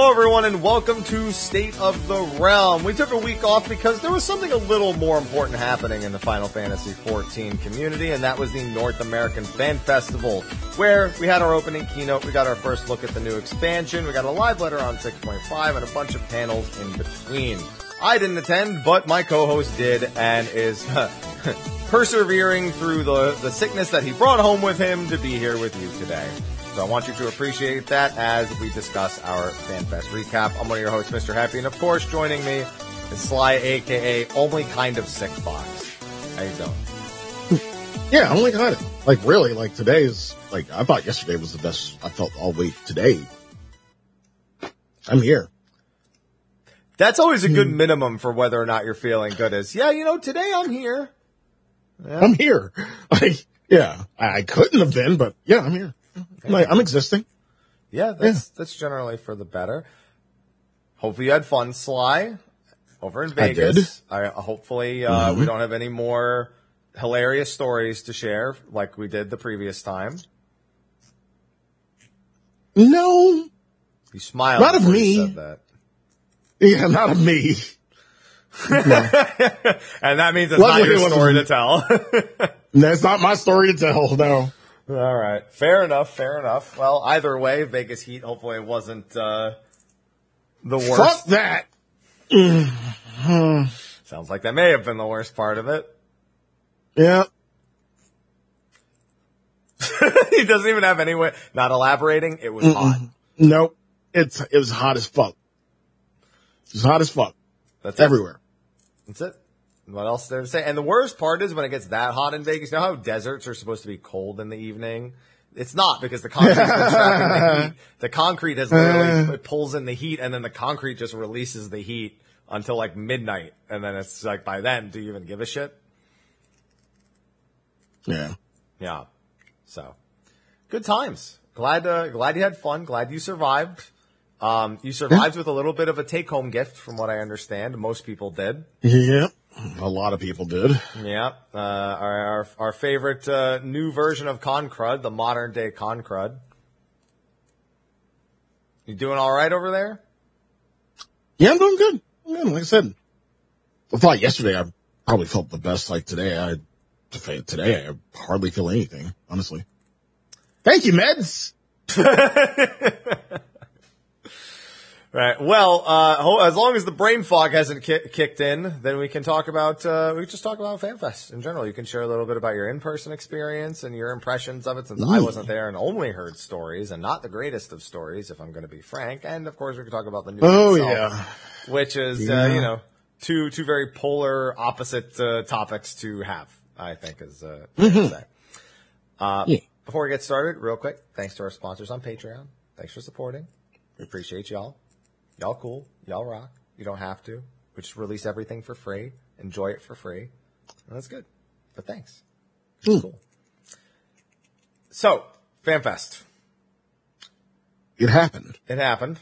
Hello, everyone, and welcome to State of the Realm. We took a week off because there was something a little more important happening in the Final Fantasy XIV community, and that was the North American Fan Festival, where we had our opening keynote, we got our first look at the new expansion, we got a live letter on 6.5, and a bunch of panels in between. I didn't attend, but my co-host did, and is persevering through the, the sickness that he brought home with him to be here with you today. So I want you to appreciate that as we discuss our FanFest recap. I'm one of your hosts, Mr. Happy, and of course, joining me is Sly, aka Only Kind of Sick Box. How you doing? Yeah, only kind of. Like really, like today is like I thought yesterday was the best I felt all week. Today, I'm here. That's always a good hmm. minimum for whether or not you're feeling good. Is yeah, you know, today I'm here. I'm here. Like yeah, I I couldn't have been, but yeah, I'm here. Like I'm existing. Yeah, that's that's generally for the better. Hopefully you had fun, Sly, over in I did. Vegas. I hopefully uh, we don't have any more hilarious stories to share like we did the previous time. No, You smiled. Not of me. said that. yeah, not of me. and that means it's Luckily not your story to tell. That's not my story to tell. No. All right, fair enough, fair enough. Well, either way, Vegas Heat. Hopefully, it wasn't uh, the worst. Fuck that. Sounds like that may have been the worst part of it. Yeah. he doesn't even have any way. Not elaborating. It was hot. Nope. It's it was hot as fuck. It was hot as fuck That's it. everywhere. That's it. What else is there to say? And the worst part is when it gets that hot in Vegas. You know how deserts are supposed to be cold in the evening? It's not because the concrete's been the heat. The concrete has literally it pulls in the heat, and then the concrete just releases the heat until like midnight, and then it's like by then, do you even give a shit? Yeah. Yeah. So, good times. Glad, uh, glad you had fun. Glad you survived. Um, you survived with a little bit of a take-home gift, from what I understand. Most people did. Yep. A lot of people did. Yeah. Uh, our, our, our favorite, uh, new version of Concrud, the modern day Concrud. You doing all right over there? Yeah, I'm doing good. I'm good. Like I said, I thought yesterday I probably felt the best. Like today, I today I hardly feel anything. Honestly. Thank you, meds. Right. Well, uh, as long as the brain fog hasn't ki- kicked in, then we can talk about, uh, we can just talk about FanFest in general. You can share a little bit about your in-person experience and your impressions of it since I wasn't there and only heard stories and not the greatest of stories, if I'm going to be frank. And of course, we can talk about the news Oh itself, yeah. which is, uh, you know, two, two very polar opposite, uh, topics to have, I think is, uh, fair to say. Uh, Yeah. before we get started, real quick, thanks to our sponsors on Patreon. Thanks for supporting. We appreciate y'all. Y'all cool. Y'all rock. You don't have to. We just release everything for free. Enjoy it for free. And that's good. But thanks. It's cool. So, FanFest. It happened. It happened.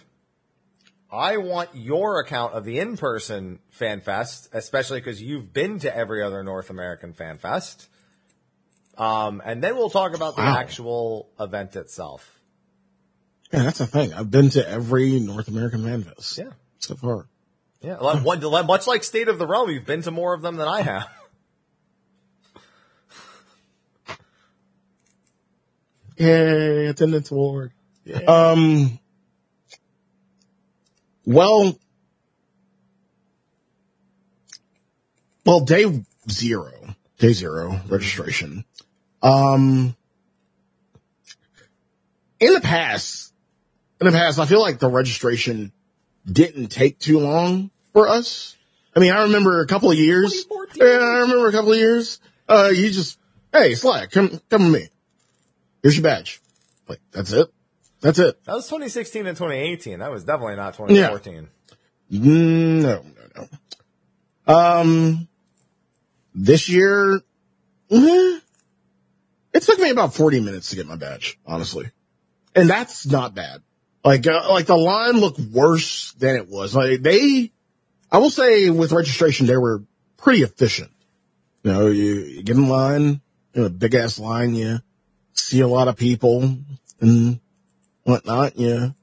I want your account of the in-person FanFest, especially because you've been to every other North American FanFest. Um, and then we'll talk about the Wow. actual event itself. Yeah, that's the thing. I've been to every North American FanFest. Yeah. So far. Yeah, much like State of the Realm, you've been to more of them than I have. Yay, attendance award. Um, well, well, day zero, day zero registration. Um, in the past, in the past, I feel like the registration didn't take too long for us. I mean, I remember a couple of years. Yeah, I remember a couple of years. Uh, you just, hey, Slack, come, come with me. Here's your badge. Like, that's it. That's it. That was 2016 and 2018. That was definitely not 2014. Mm, No, no, no. Um, this year, eh, it took me about 40 minutes to get my badge, honestly. And that's not bad. Like, uh, like the line looked worse than it was. Like they, I will say with registration, they were pretty efficient. You know, you, you get in line, in a big ass line, you see a lot of people and whatnot. You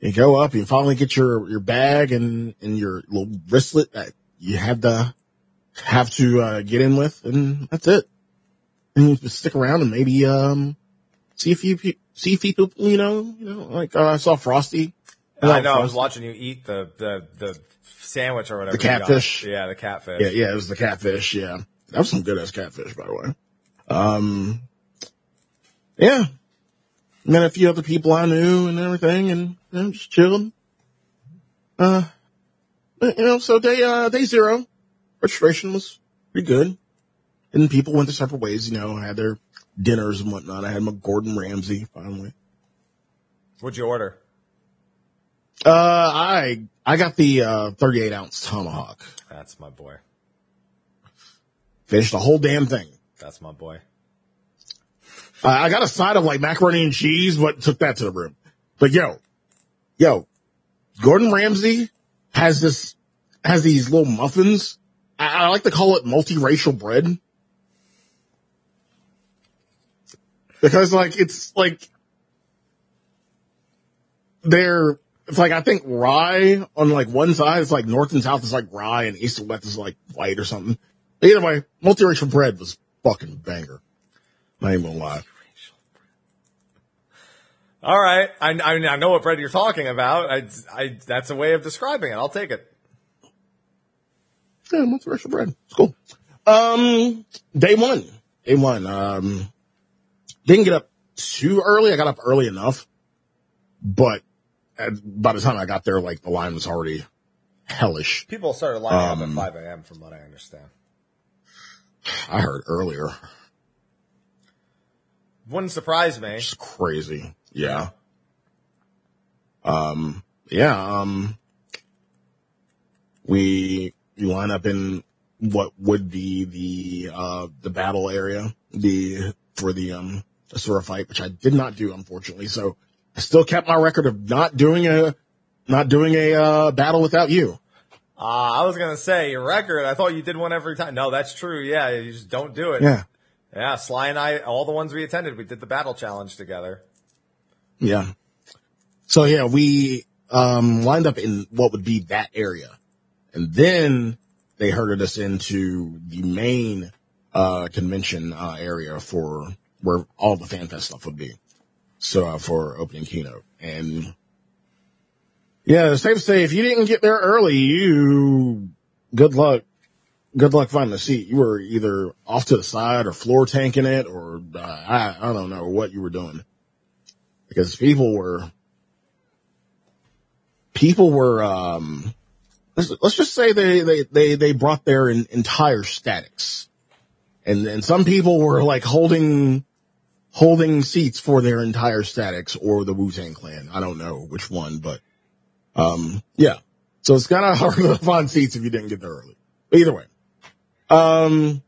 You go up, you finally get your, your bag and, and your little wristlet that you have to, have to, uh, get in with and that's it. And you just stick around and maybe, um, see a few, see a few people, you know, you know, like, uh, I saw Frosty. I know. I was watching you eat the the the sandwich or whatever. The catfish? Yeah, the catfish. Yeah, yeah, it was the catfish. Yeah, that was some good ass catfish, by the way. Um, yeah, met a few other people I knew and everything, and you know, just chilling. Uh, you know, so day uh day zero, registration was pretty good, and people went their separate ways. You know, had their dinners and whatnot. I had my Gordon Ramsay finally. What'd you order? Uh, I I got the uh 38 ounce tomahawk. That's my boy. Finished the whole damn thing. That's my boy. Uh, I got a side of like macaroni and cheese, but took that to the room. But yo, yo, Gordon Ramsay has this, has these little muffins. I, I like to call it multiracial bread. Because like, it's like, they're, it's like, I think rye on like one side, it's like north and south is like rye and east and west is like white or something. Either way, multiracial bread was fucking banger. Not even gonna lie. All right. I, I, I know what bread you're talking about. I, I, that's a way of describing it. I'll take it. Yeah, multiracial bread. It's cool. Um, day one, day one, um, didn't get up too early. I got up early enough, but at, by the time I got there, like the line was already hellish. People started lining Um, up at 5 a.m. from what I understand. I heard earlier. Wouldn't surprise me. It's crazy. Yeah. Um, yeah, um, we, we line up in what would be the, uh, the battle area, the, for the, um, Asura fight, which I did not do, unfortunately. So I still kept my record of not doing a, not doing a, uh, battle without you. Uh, I was going to say your record. I thought you did one every time. No, that's true. Yeah. You just don't do it. Yeah. Yeah. Sly and I, all the ones we attended, we did the battle challenge together. Yeah. So yeah, we um lined up in what would be that area. And then they herded us into the main uh convention uh area for where all the fan fest stuff would be. So uh, for opening keynote. And yeah, it's safe to say if you didn't get there early, you good luck. Good luck finding a seat. You were either off to the side or floor tanking it or uh, I I don't know what you were doing because people were people were um let's, let's just say they they they they brought their in, entire statics and and some people were like holding holding seats for their entire statics or the Wu-Tang clan i don't know which one but um yeah so it's kind of hard to find seats if you didn't get there early but either way um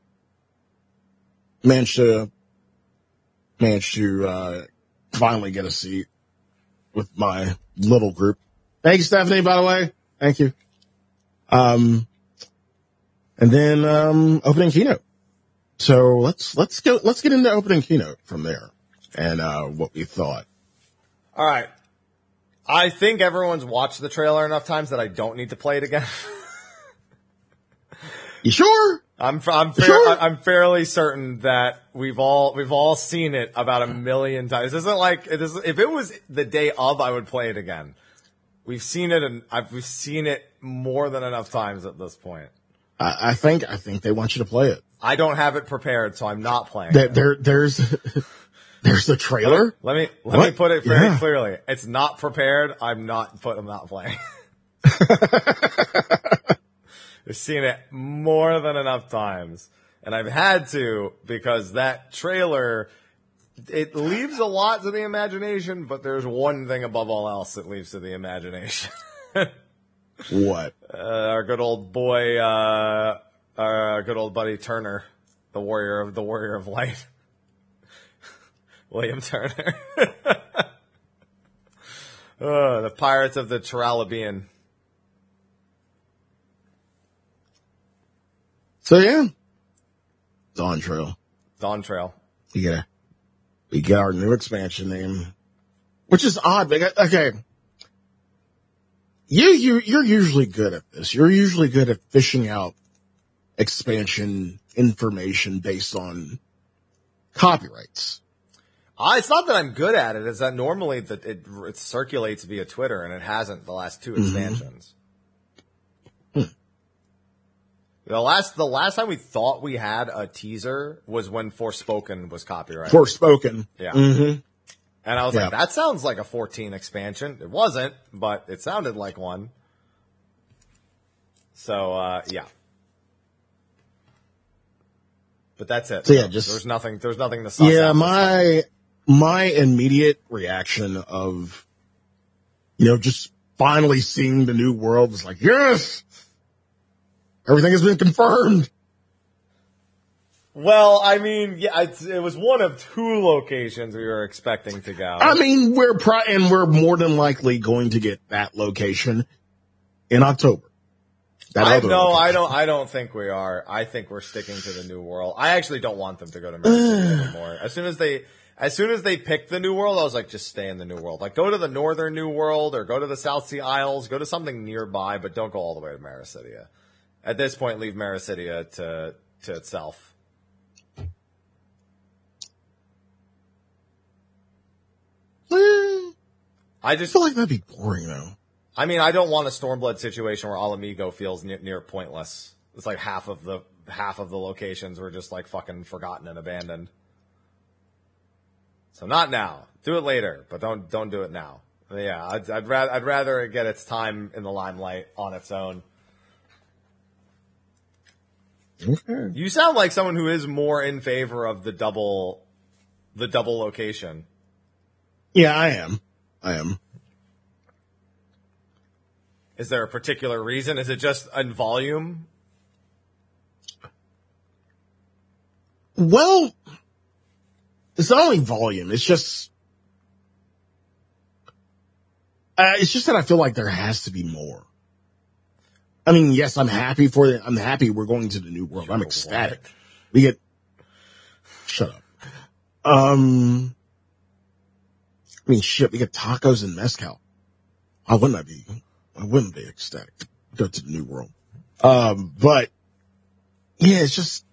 managed to managed to uh finally get a seat with my little group. Thank you, Stephanie, by the way. Thank you. Um, and then, um, opening keynote. So let's, let's go, let's get into opening keynote from there and, uh, what we thought. All right. I think everyone's watched the trailer enough times that I don't need to play it again. You sure? I'm I'm fair, Sure. I'm fairly certain that we've all we've all seen it about a million times. This isn't like it is, if it was the day of, I would play it again. We've seen it and I've we've seen it more than enough times at this point. I, I think, I think they want you to play it. I don't have it prepared, so I'm not playing. There, there there's, there's the trailer. Let me let me put it very Yeah. clearly. It's not prepared. I'm not put. I'm not playing. I've seen it more than enough times, and I've had to because that trailer it leaves a lot to the imagination. But there's one thing above all else that leaves to the imagination. What? uh, our good old boy, uh, our good old buddy Turner, the warrior of the warrior of light, William Turner. uh, the pirates of the Terralibian. So yeah. Dawn Trail. Dawn Trail. We get a, we get our new expansion name, which is odd. Because, okay. you, you, you're usually good at this. You're usually good at fishing out expansion information based on copyrights. Uh, it's not that I'm good at it. It's that normally that it, it circulates via Twitter, and it hasn't the last two expansions. Hmm. The last the last time we thought we had a teaser was when Forspoken was copyrighted. Forspoken. Yeah. hmm And I was Yeah. like, that sounds like a 14 expansion. It wasn't, but it sounded like one. So, uh, yeah. But that's it. So, yeah, just- there's nothing, there's nothing to Yeah, my my immediate reaction of you know just finally seeing the new world was like, yes, everything has been confirmed. Well, I mean, yeah, it's, it was one of two locations we were expecting to go. I mean, we're pro- and we're more than likely going to get that location in October. That I no. I don't. I don't think we are. I think we're sticking to the new world. I actually don't want them to go to America anymore. As soon as they, as soon as they picked the new world, I was like, just stay in the new world. Like, go to the northern new world or go to the South Sea Isles. Go to something nearby, but don't go all the way to Meracydia. At this point, leave Meracydia to to itself. I I just, feel like that'd be boring though. I mean, I don't want a Stormblood situation where Ala Mhigo feels near, near pointless. It's like half of the half of the locations were just like fucking forgotten and abandoned. So not now. Do it later, but don't don't do it now. Yeah, I'd, I'd rather I'd rather it get its time in the limelight on its own. Okay. You sound like someone who is more in favor of the double, the double location. Yeah, I am. I am. Is there a particular reason? Is it just in volume? Well, it's not only volume. It's just, uh, it's just that I feel like there has to be more. I mean, yes, I'm happy for it. I'm happy we're going to the new world. I'm ecstatic. We get, shut up. Um, I mean, shit, we get tacos and mezcal. Why wouldn't I be? Why wouldn't be ecstatic to go to the new world? Um, but yeah, it's just,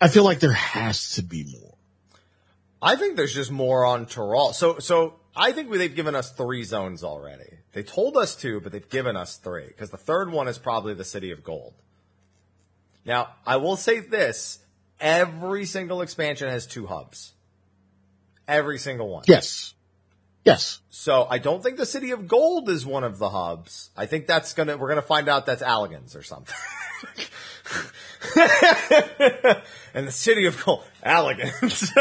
I feel like there has to be more. I think there's just more on Tural. So, so I think they've given us three zones already. They told us two, but they've given us three because the third one is probably the City of Gold. Now, I will say this: every single expansion has two hubs. Every single one. Yes. Yes. So I don't think the City of Gold is one of the hubs. I think that's gonna we're gonna find out that's Allagans or something. and the City of Gold, Allagans.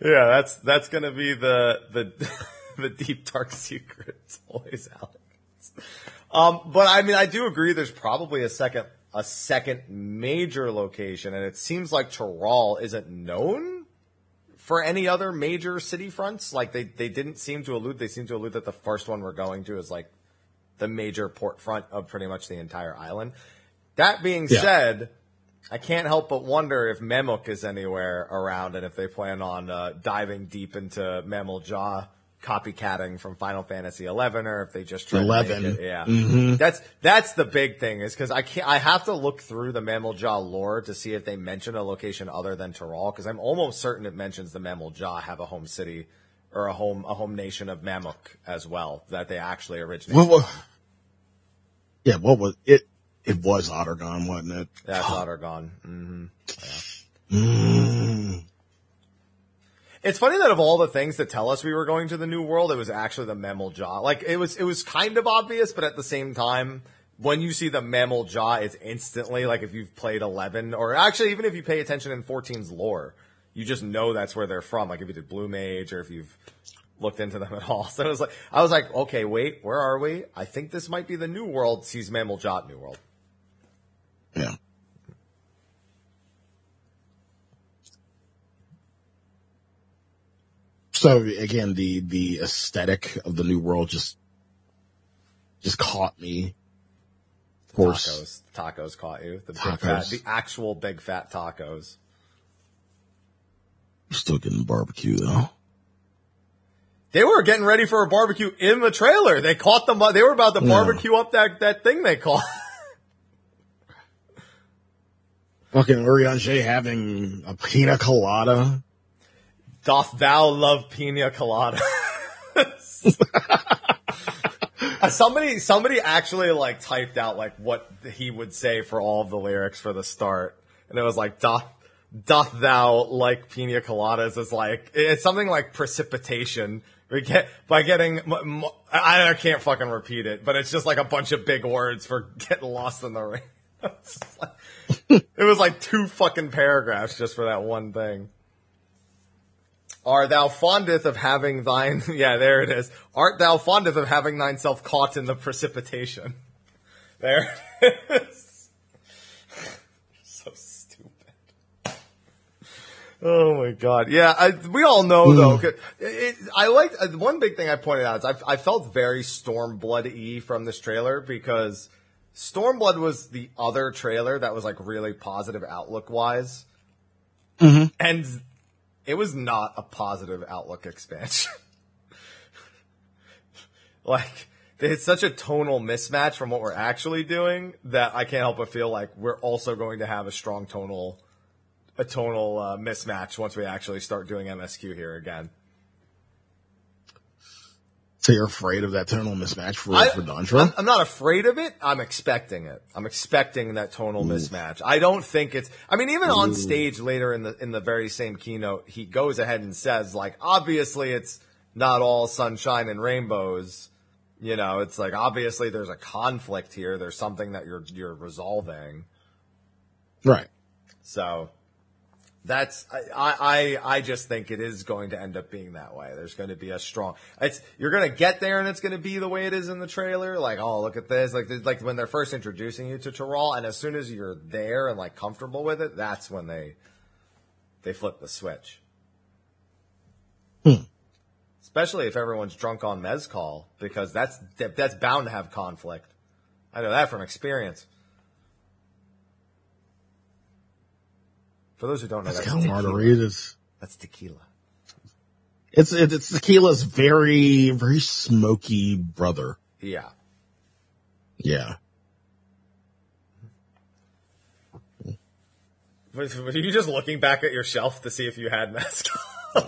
yeah, that's that's gonna be the the the deep dark secret. It's always Allagans. Um, but I mean, I do agree. There's probably a second a second major location, and it seems like Tural isn't known for any other major city fronts. Like they, they didn't seem to allude. They seem to allude that the first one we're going to is like the major port front of pretty much the entire island. That being Yeah. said, I can't help but wonder if Mamook is anywhere around and if they plan on uh, diving deep into Mamool Ja copycatting from Final Fantasy 11 or if they just try to 11. make it, yeah. Mhm. That's that's the big thing is because I can't. I have to look through the Mamool Ja lore to see if they mention a location other than Tural because I'm almost certain it mentions the Mamool Ja have a home city or a home a home nation of Mamook as well that they actually originated. What was, yeah, what was it? It was Ottergon, wasn't it? That's Ottergon. hmm Mm. It's funny that of all the things that tell us we were going to the new world, it was actually the Mamool Ja. Like it was, it was kind of obvious, but at the same time, when you see the Mamool Ja, it's instantly like if you've played 11 or actually even if you pay attention in 14's lore, you just know that's where they're from. Like if you did Blue Mage or if you've looked into them at all. So it was like, I was like, okay, wait, where are we? I think this might be the new world. Sees Mamool Ja new world. Yeah. So again, the, the aesthetic of the new world just, just caught me. Of course. Tacos, tacos caught you. The big Tacos. fat, the actual big fat tacos. Still getting barbecue though. They were getting ready for a barbecue in the trailer. They caught them. They were about to barbecue up that that thing they caught. Fucking Urianger having a pina colada. Doth thou love pina colada? Uh, somebody, somebody actually like typed out like what he would say for all of the lyrics for the start, and it was like doth doth thou like pina coladas? is like it's something like precipitation. We get by getting. I, I can't fucking repeat it, but it's just like a bunch of big words for getting lost in the rain. Like- it was like two fucking paragraphs just for that one thing. Are thou fondeth of having thine? Yeah, there it is. Art thou fondeth of having thine self caught in the precipitation? There it is. so stupid. Oh my god. Yeah, I, we all know though. It, it, I like uh, one big thing I pointed out is I, I felt very Stormblood e from this trailer because Stormblood was the other trailer that was like really positive outlook wise, and it was not a positive outlook expansion. like it's such a tonal mismatch from what we're actually doing that I can't help but feel like we're also going to have a strong tonal a tonal uh, mismatch once we actually start doing MSQ here again. So you're afraid of that tonal mismatch for, I, for Dawntrail? I'm, I'm not afraid of it. I'm expecting it. I'm expecting that tonal mm. mismatch. I don't think it's. I mean, even on mm. stage later in the in the very same keynote, he goes ahead and says, like, obviously it's not all sunshine and rainbows. You know, it's like obviously there's a conflict here. There's something that you're you're resolving. right. So that's I, I I just think it is going to end up being that way. There's going to be a strong. It's you're going to get there and it's going to be the way it is in the trailer. Like oh look at this. Like like when they're first introducing you to Tural, and as soon as you're there and like comfortable with it, that's when they they flip the switch. Hmm. Especially if everyone's drunk on mezcal, because that's that's bound to have conflict. I know that from experience. For those who don't know, that's Mezcal tequila. margaritas. That's tequila. It's, it, it's tequila's very, very smoky brother. Yeah. Yeah. Were you just looking back at your shelf to see if you had mezcal?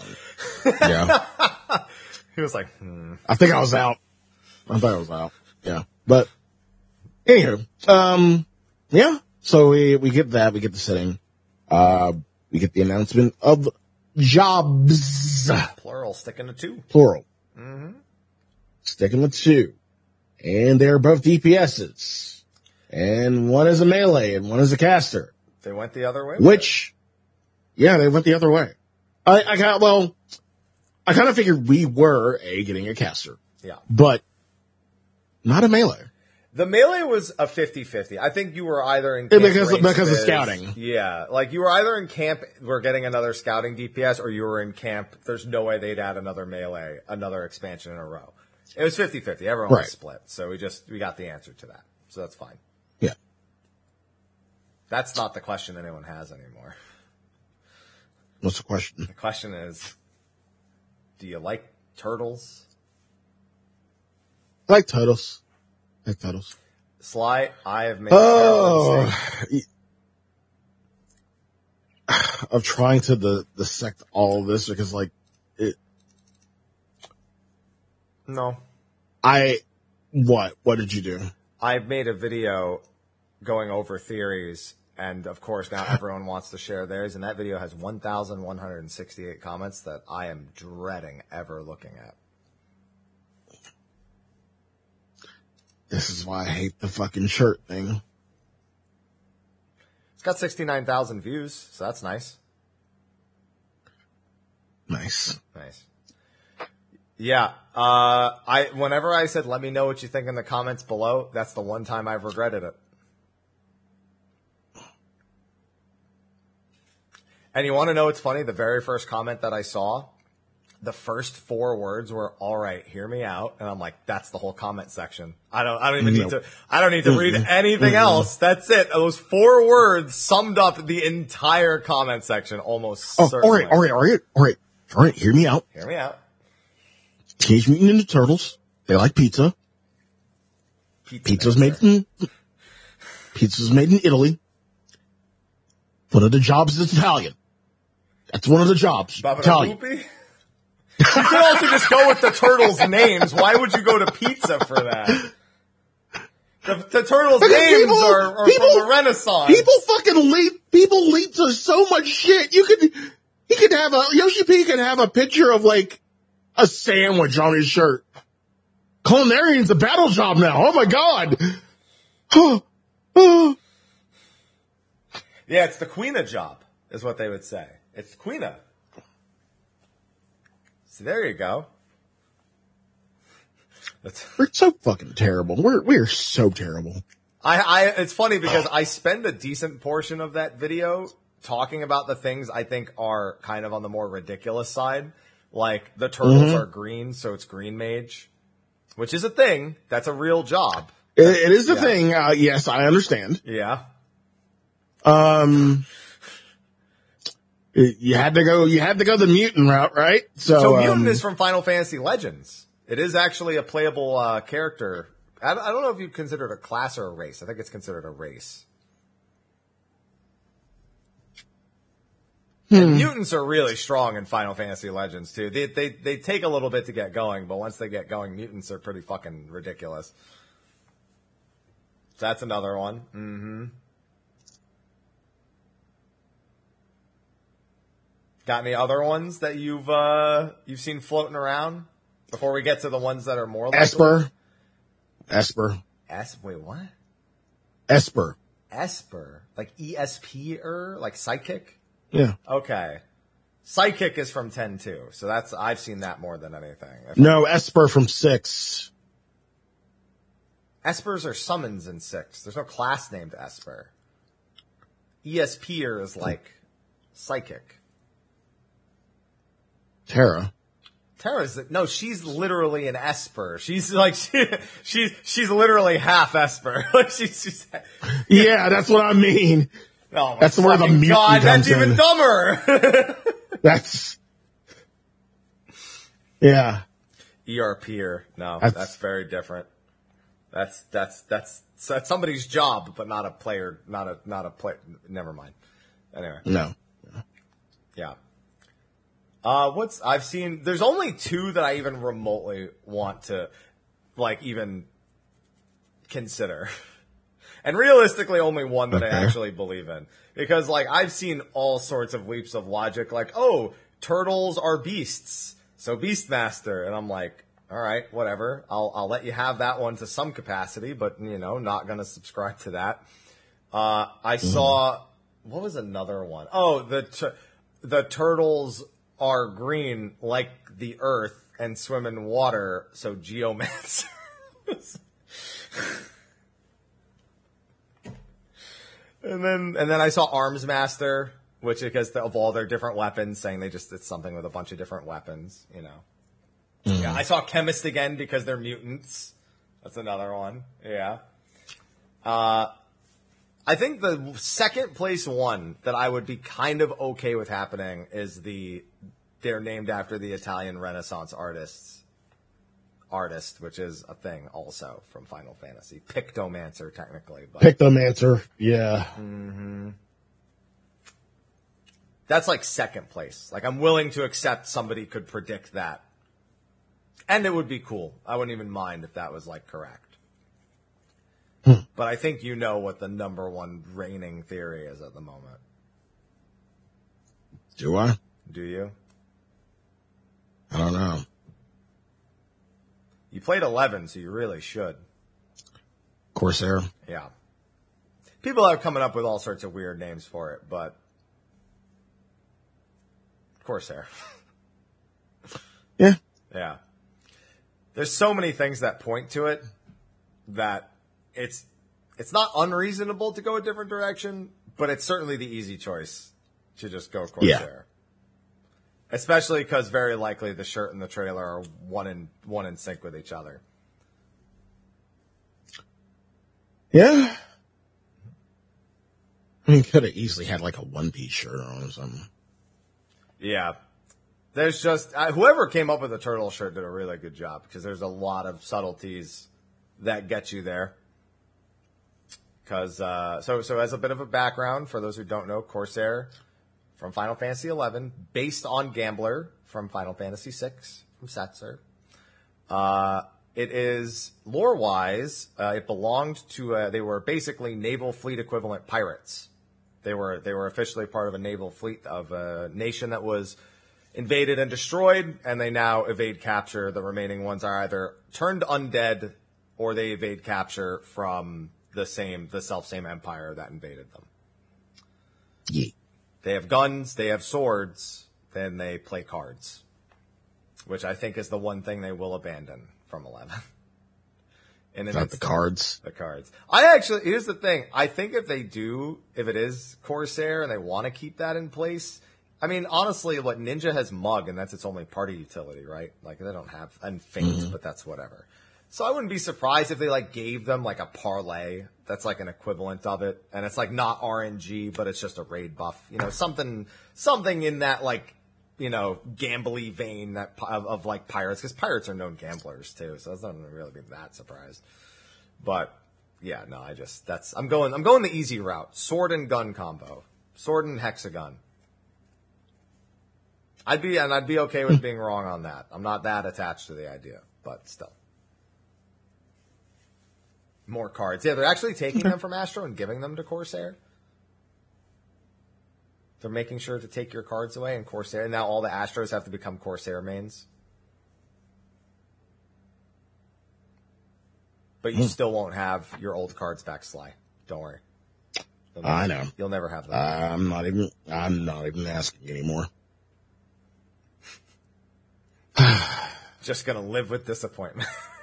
Yeah. he was like, hmm. I think I was out. I thought I was out. Yeah. But anywho, um, yeah. So we, we get that. We get the setting. Uh, we get the announcement of jobs, plural, sticking to two. plural. Sticking with two. And they're both DPSs. And one is a melee and one is a caster. They went the other way. Which, yeah, they went the other way. I, I got, well, I kind of figured we were a getting a caster. Yeah. but not a melee. The melee was a 50-50. I think you were either in camp because- because of scouting. Yeah, like you were either in camp, we're getting another scouting DPS, or you were in camp, there's no way they'd add another melee, another expansion in a row. It was 50-50. Everyone Right. was split. So we just, we got the answer to that. So that's fine. Yeah. That's not the question anyone has anymore. What's the question? The question is, do you like turtles? I like totals. I like totals. Sly, I have made a terrible oh, mistake. Oh, I'm trying to the dissect all of this because like it, No. I, what, what did you do? I made a video going over theories, and of course now everyone wants to share theirs, and that video has 1,168 comments that I am dreading ever looking at. This is why I hate the fucking shirt thing. It's got 69,000 views, so that's nice. Nice. Nice. Yeah, uh, I whenever I said let me know what you think in the comments below, that's the one time I've regretted it. And you want to know what's funny? The very first comment that I saw, the first four words were "All right, hear me out," and I'm like, "That's the whole comment section." I don't, I don't even need to, I don't need to read anything else. That's it. Those four words summed up the entire comment section almost. Oh, all right, all right, all right, all right, all right. Hear me out. Hear me out. Teenage Mutant Ninja Turtles. They like pizza. Pizza Pizza's made in, pizza's made in Italy. One of the jobs is Italian. That's one of the jobs. Italian. You could also just go with the turtles' names. Why would you go to pizza for that? The, the turtles' Because names people- are, are people- from the Renaissance. People fucking leap. people leap to so much shit. You could, he could have a, Yoshi P could have a picture of like a sandwich on his shirt. Culinarian's a battle job now. Oh my God. Yeah, it's the Queena job, is what they would say. It's Queena. So there you go. That's, We're so fucking terrible. We're, we're so terrible. I, I, it's funny because I spend a decent portion of that video talking about the things I think are kind of on the more ridiculous side. Like the turtles are green, so it's green mage, which is a thing. That's a real job. It, it is a Yeah. thing. Uh, yes, I understand. Yeah. Um, you had to go, you had to go the mutant route, right? So, So Mutant um, is from Final Fantasy Legends. It is actually a playable uh, character. I, I don't know if you consider it a class or a race. I think it's considered a race. And mutants are really strong in Final Fantasy Legends too. They, they they take a little bit to get going, but once they get going, mutants are pretty fucking ridiculous. So that's another one. Mm-hmm. Got any other ones that you've uh you've seen floating around before we get to the ones that are more likely? Esper, Esper, Es wait what? Esper. Esper like E S P er like psychic. Yeah. Okay, psychic is from ten two, so that's I've seen that more than anything. No, Esper from six. Espers are summons in six. There's no class named Esper. ESP er is like psychic. Terra. Terra's no, she's literally an Esper. She's like she, she's she's literally half Esper. like she's, she's Yeah, that's what I mean. oh That's where the mutant God, that's comes even in. dumber. That's, yeah. ERP ERPer, no, That's- that's, very different. That's that's that's that's somebody's job, but not a player, not a not a player. Never mind. Anyway, No. yeah. Uh, what's I've seen? There's only two that I even remotely want to, like, even consider. And realistically, only one that I actually believe in. Because, like, I've seen all sorts of leaps of logic, like, oh, turtles are beasts, so Beastmaster. And I'm like, all right, whatever. I'll, I'll let you have that one to some capacity, but, you know, not gonna subscribe to that. Uh, I saw, what was another one? Oh, the, tur- the turtles are green like the earth and swim in water, so Geomancer. And then and then I saw Arms Master, which because of all their different weapons, saying they just it's something with a bunch of different weapons, you know. Yeah, I saw Chemist again because they're mutants. That's another one. Yeah. Uh I think the second place one that I would be kind of okay with happening is the they're named after the Italian Renaissance artists artist, which is a thing also from Final Fantasy. Pictomancer technically, but Pictomancer. Yeah. Mm-hmm. that's like second place. Like I'm willing to accept somebody could predict that. And it would be cool. I wouldn't even mind if that was like correct. Hmm. But I think you know what the number one reigning theory is at the moment. Do I? Do you? I don't know. You played 11, so you really should. Corsair. Yeah. People are coming up with all sorts of weird names for it, but Corsair. Yeah. Yeah. There's so many things that point to it that it's it's not unreasonable to go a different direction, but it's certainly the easy choice to just go Corsair. Especially because very likely the shirt and the trailer are one in one in sync with each other. Yeah. I mean, could have easily had like a one piece shirt on or something. Yeah. There's just uh, whoever came up with the turtle shirt did a really good job because there's a lot of subtleties that get you there. Because uh, so so as a bit of a background for those who don't know, Corsair from Final Fantasy XI, based on Gambler from Final Fantasy VI from Setzer. Uh, it is lore wise, uh, it belonged to uh, they were basically naval fleet equivalent pirates. They were they were officially part of a naval fleet of a nation that was invaded and destroyed, and they now evade capture. The remaining ones are either turned undead or they evade capture from the same the self same empire that invaded them. Yeah. They have guns, they have swords, then they play cards, which I think is the one thing they will abandon from Eleven. And Not the cards. the cards. I actually here's the thing. I think if they do, if it is Corsair and they want to keep that in place, I mean, honestly, what Ninja has Mug, and that's its only party utility, right? Like they don't have and Feint, mm-hmm. but that's whatever. So I wouldn't be surprised if they like gave them like a parlay that's like an equivalent of it, and it's like not RNG, but it's just a raid buff, you know, something something in that like you know gambly vein that of, of like pirates, because pirates are known gamblers too, so that's not really be that surprised. But yeah, no, I just that's I'm going I'm going the easy route, sword and gun combo, sword and hexagon. I'd be and I'd be okay with being wrong on that. I'm not that attached to the idea, but still. More cards. Yeah, they're actually taking them from Astro and giving them to Corsair. They're making sure to take your cards away and Corsair. And now all the Astros have to become Corsair mains. But you hmm. still won't have your old cards back, Sly. Don't worry. Never- I know. You'll never have them. I'm not even. I'm not even asking anymore. Just gonna live with disappointment.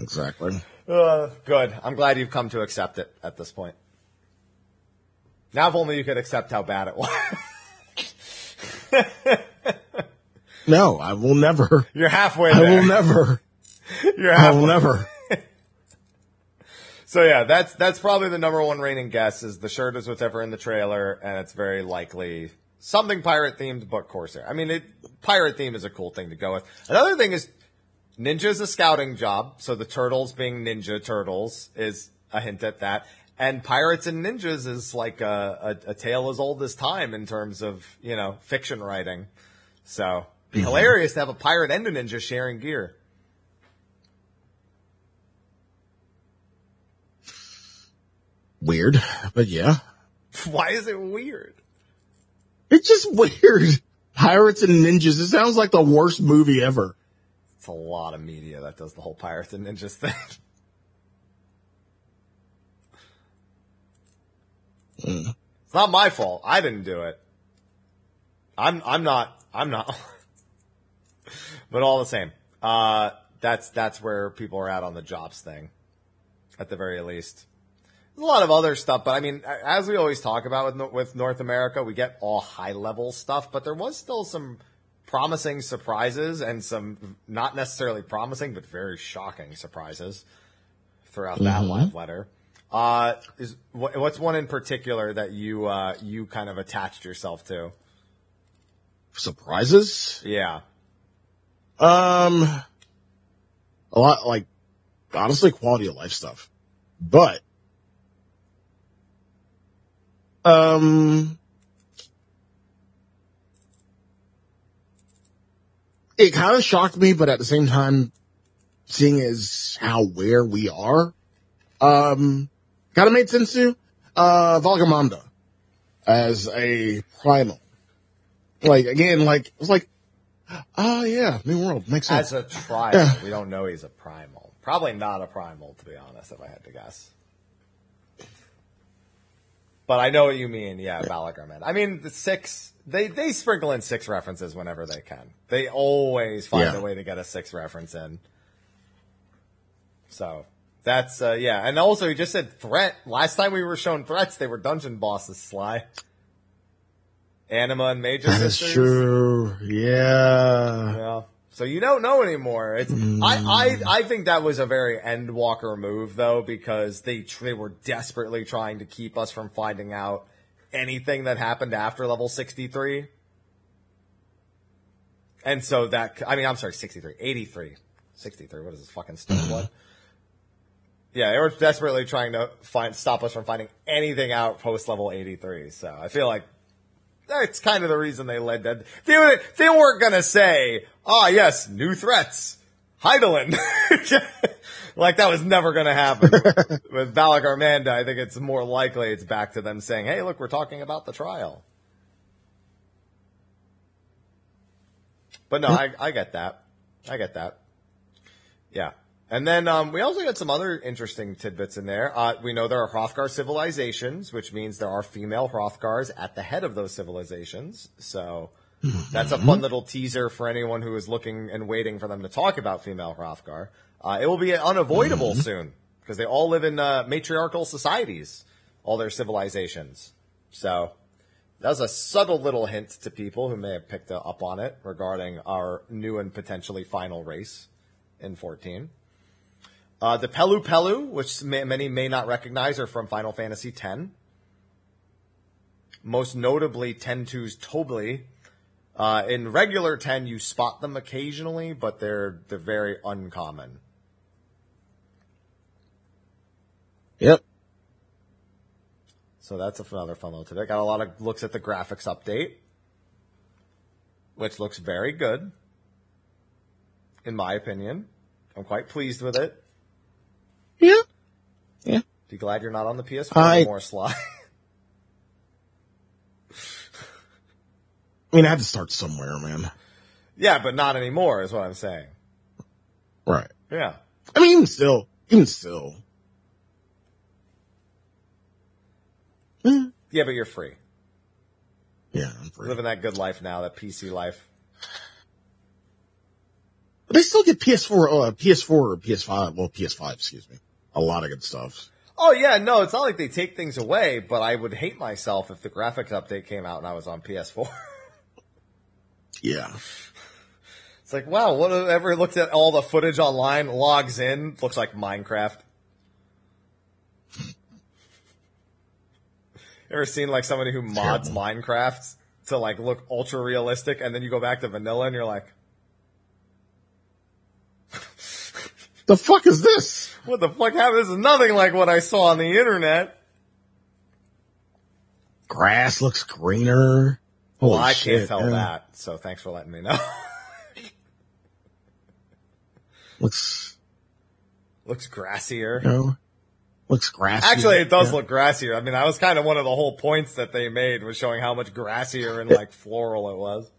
Exactly. Uh, good. I'm glad you've come to accept it at this point. Now, if only you could accept how bad it was. No, I will never. You're halfway there. I will never. You're halfway. I will never. So yeah, that's that's probably the number one reigning guess. Is the shirt is whatever in the trailer, and it's very likely something pirate themed, but Corsair. I mean, it, pirate theme is a cool thing to go with. Another thing is Ninja's a scouting job, so the turtles being Ninja Turtles is a hint at that. And Pirates and Ninjas is like a, a, a tale as old as time in terms of, you know, fiction writing. So, be hilarious to have a pirate and a ninja sharing gear. Weird, but yeah. Why is it weird? It's just weird. Pirates and ninjas. It sounds like the worst movie ever. It's a lot of media that does the whole Pirates and Ninjas thing. It's not my fault. I didn't do it. I'm I'm not I'm not. but all the same, uh, that's that's where people are at on the jobs thing, at the very least. There's a lot of other stuff, but I mean, as we always talk about with with North America, we get all high level stuff, but there was still some promising surprises and some not necessarily promising, but very shocking surprises throughout that live letter. Uh, is what, what's one in particular that you uh, you kind of attached yourself to? Surprises? Yeah, Um, a lot like honestly quality of life stuff, but um, it kind of shocked me, but at the same time, seeing as how where we are, um, kind of made sense to uh as a primal. Like again, like it was like, oh yeah, New World makes sense. as a trial, we don't know he's a primal. Probably not a primal, to be honest, if I had to guess. But I know what you mean. Yeah, Valigarmanda. I mean, the six. They they sprinkle in six references whenever they can. They always find Yeah. a way to get a six reference in. So that's uh, yeah, and also he just said threat. Last time we were shown threats, they were dungeon bosses. Sly, Anima and Major That is true. Yeah. Yeah. So you don't know anymore. It's, I, I, I think that was a very Endwalker move though, because they, tr- they were desperately trying to keep us from finding out anything that happened after level 63. And so that, I mean, I'm sorry, 63, 83. 63, what is this, fucking stupid one? Yeah, they were desperately trying to find, stop us from finding anything out post level 83. So I feel like that's kind of the reason they led that. They, were, they weren't gonna say, ah, yes, new threats. Hydaelyn. like that was never gonna happen. With Valigarmanda, I think it's more likely it's back to them saying, hey, look, we're talking about the trial. But no, I, I get that. I get that. Yeah. And then um, we also got some other interesting tidbits in there. Uh, we know there are Hrothgar civilizations, which means there are female Hrothgars at the head of those civilizations. So that's a fun little teaser for anyone who is looking and waiting for them to talk about female Hrothgar. Uh, it will be unavoidable soon because they all live in uh, matriarchal societies, all their civilizations. So that was a subtle little hint to people who may have picked up on it regarding our new and potentially final race in 14. Uh, the Pelu Pelu, which may, many may not recognize, are from Final Fantasy X. Most notably, 10-2's Tobli. Uh, in regular 10, you spot them occasionally, but they're they're very uncommon. Yep. So that's another fun little tidbit. Got a lot of looks at the graphics update, which looks very good, in my opinion. I'm quite pleased with it. Yeah. Yeah. Be glad you're not on the PS4 I- anymore, Sly. I mean, I had to start somewhere, man. yeah, but not anymore is what I'm saying. Right. Yeah. I mean, even still, even still. Yeah, but you're free. Yeah, I'm free. Living that good life now, that PC life. But they still get PS4, uh, PS4 or PS5, well, PS5, excuse me. A lot of good stuff. Oh yeah, no, it's not like they take things away, but I would hate myself if the graphics update came out and I was on PS4. Yeah. it's like, wow, whatever looked at all the footage online, logs in, looks like Minecraft. Ever seen like somebody who mods Terrible. Minecraft to like look ultra realistic and then you go back to vanilla and you're like, The fuck is this? what the fuck happened? This is nothing like what I saw on the internet. Grass looks greener. Holy Well, I shit, can't tell yeah. that, so thanks for letting me know. Looks, Looks grassier. you know, looks grassy. Actually, it does Yeah. look grassier. I mean, that was kind of one of the whole points that they made was showing how much grassier and like floral it was.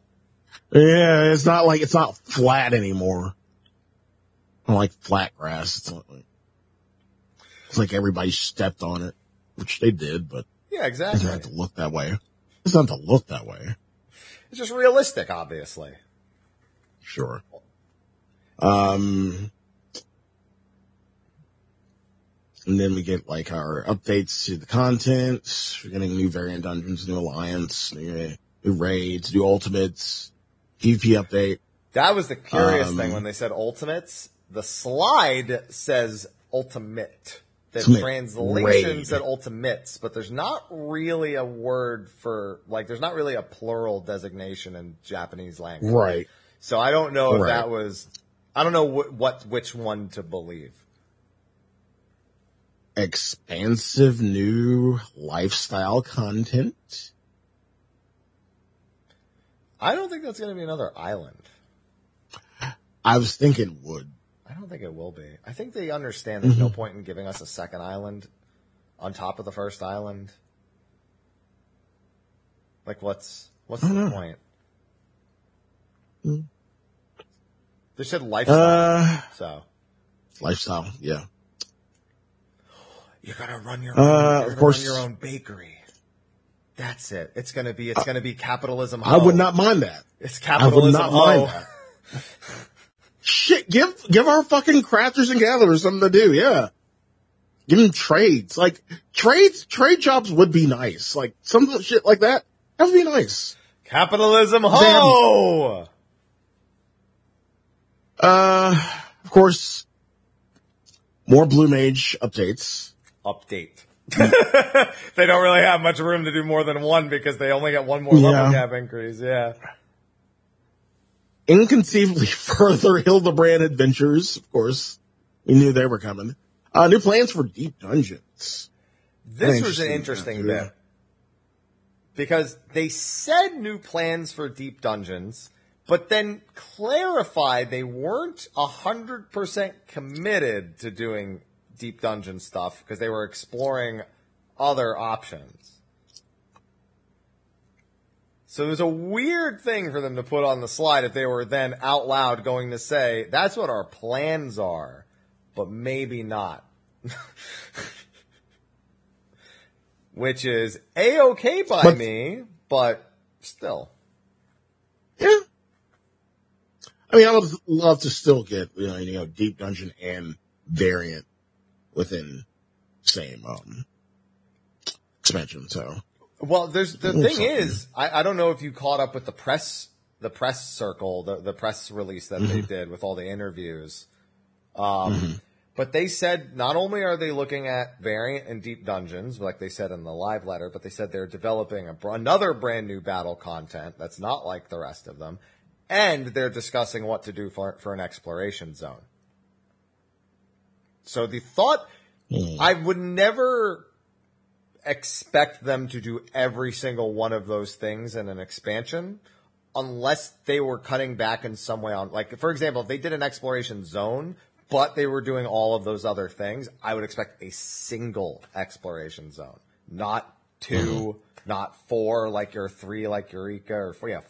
Yeah, it's not like, it's not flat anymore. I like flat grass. It's not like, it's like everybody stepped on it, which they did, but Yeah, it exactly. doesn't have to look that way. It doesn't have to look that way. It's just realistic, obviously. Sure. Um, and then we get like our updates to the content. We're getting new variant dungeons, new alliance, new, new raids, new ultimates, PvP update. That was the curious Um, thing when they said ultimates. The slide says ultimate. The translation raid. said ultimates, but there's not really a word for like. There's not really a plural designation in Japanese language. Right. So I don't know if Right. that was. I don't know what, what which one to believe. Expansive new lifestyle content. I don't think that's going to be another island. I was thinking would. I don't think it will be. I think they understand there's no Mm-hmm. point in giving us a second island on top of the first island. Like, what's what's the know. point? Mm. They said lifestyle, Uh, so lifestyle. Yeah. You're gonna run your Uh, own, of course. run your own bakery. That's it. It's gonna be it's gonna be capitalism. I would not mind that. It's capitalism. I would not mind that. Shit, give give our fucking crafters and gatherers something to do. Yeah, give them trades. Like trades, trade jobs would be nice. Like some shit like that. That would be nice. Capitalism. Ho. Uh, of course, more Blue Mage updates. Update. they don't really have much room to do more than one because they only get one more level Yeah. cap increase. Yeah. inconceivably further Hildebrand adventures. Of course, we knew they were coming. Uh, new plans for Deep Dungeons. This was an interesting bit because they said new plans for Deep Dungeons, but then clarified they weren't hundred percent committed to doing Deep Dungeon stuff because they were exploring other options. So it was a weird thing for them to put on the slide if they were then out loud going to say, that's what our plans are, but maybe not. Which is a-okay by But- me, but still. Yeah. I mean, I would love to still get, you know, you know, Deep Dungeon and variant within same, um, expansion. So, Well, there's the thing something. is, I, I don't know if you caught up with the press, the press circle, the, the press release that they did with all the interviews. Um, but they said not only are they looking at variant and deep dungeons, like they said in the live letter, but they said they're developing a, br- another brand new battle content that's not like the rest of them, and they're discussing what to do for for an exploration zone. So the thought, hmm. I would never expect them to do every single one of those things in an expansion unless they were cutting back in some way on like for example if they did an exploration zone but they were doing all of those other things i would expect a single exploration zone. Not 2 hmm. not four like your three like eureka or four yeah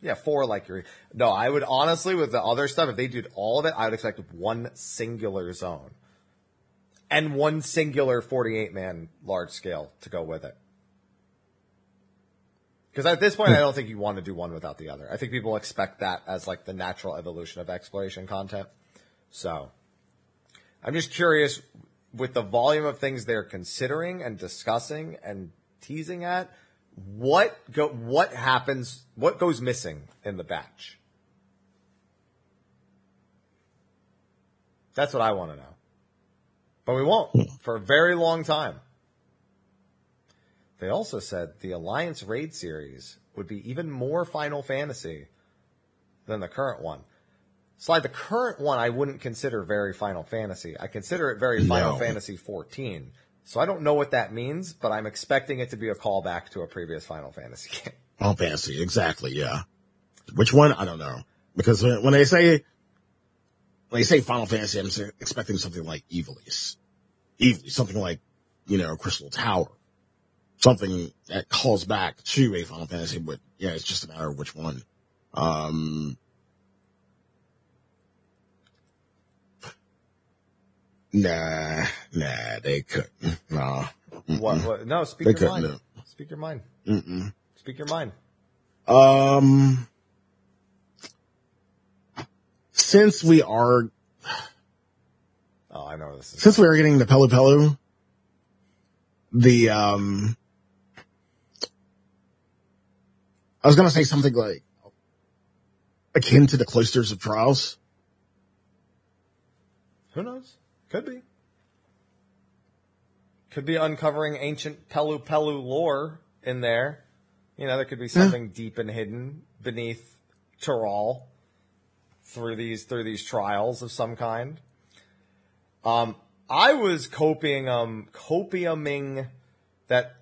yeah four like your. no i would honestly with the other stuff if they did all of it i would expect one singular zone and one singular 48 man large scale to go with it. Because at this point, I don't think you want to do one without the other. I think people expect that as like the natural evolution of exploration content. So I'm just curious with the volume of things they're considering and discussing and teasing at, what go, what happens, what goes missing in the batch? That's what I want to know. But we won't for a very long time. They also said the Alliance Raid series would be even more Final Fantasy than the current one. Slide, the current one I wouldn't consider very Final Fantasy. I consider it very Final No. Fantasy 14. So I don't know what that means, but I'm expecting it to be a callback to a previous Final Fantasy game. Final Fantasy, exactly, yeah. Which one? I don't know. Because when they say, when they say Final Fantasy, I'm expecting something like Ivalice. Something like, you know, Crystal Tower. Something that calls back to a Final Fantasy, but yeah, it's just a matter of which one. Um, nah, nah, they couldn't. Nah. What, what? No, speak They your mind. Speak your mind. Mm-mm. Speak your mind. Um, since we are, Oh, I know this is. since we are getting the Pelu Pelu, the, um, I was going to say something like akin to the Cloisters of Trials. Who knows? Could be. Could be uncovering ancient Pelu Pelu lore in there. You know, there could be something deep and hidden beneath Tural through these through these trials of some kind. Um, I was copium um copiuming that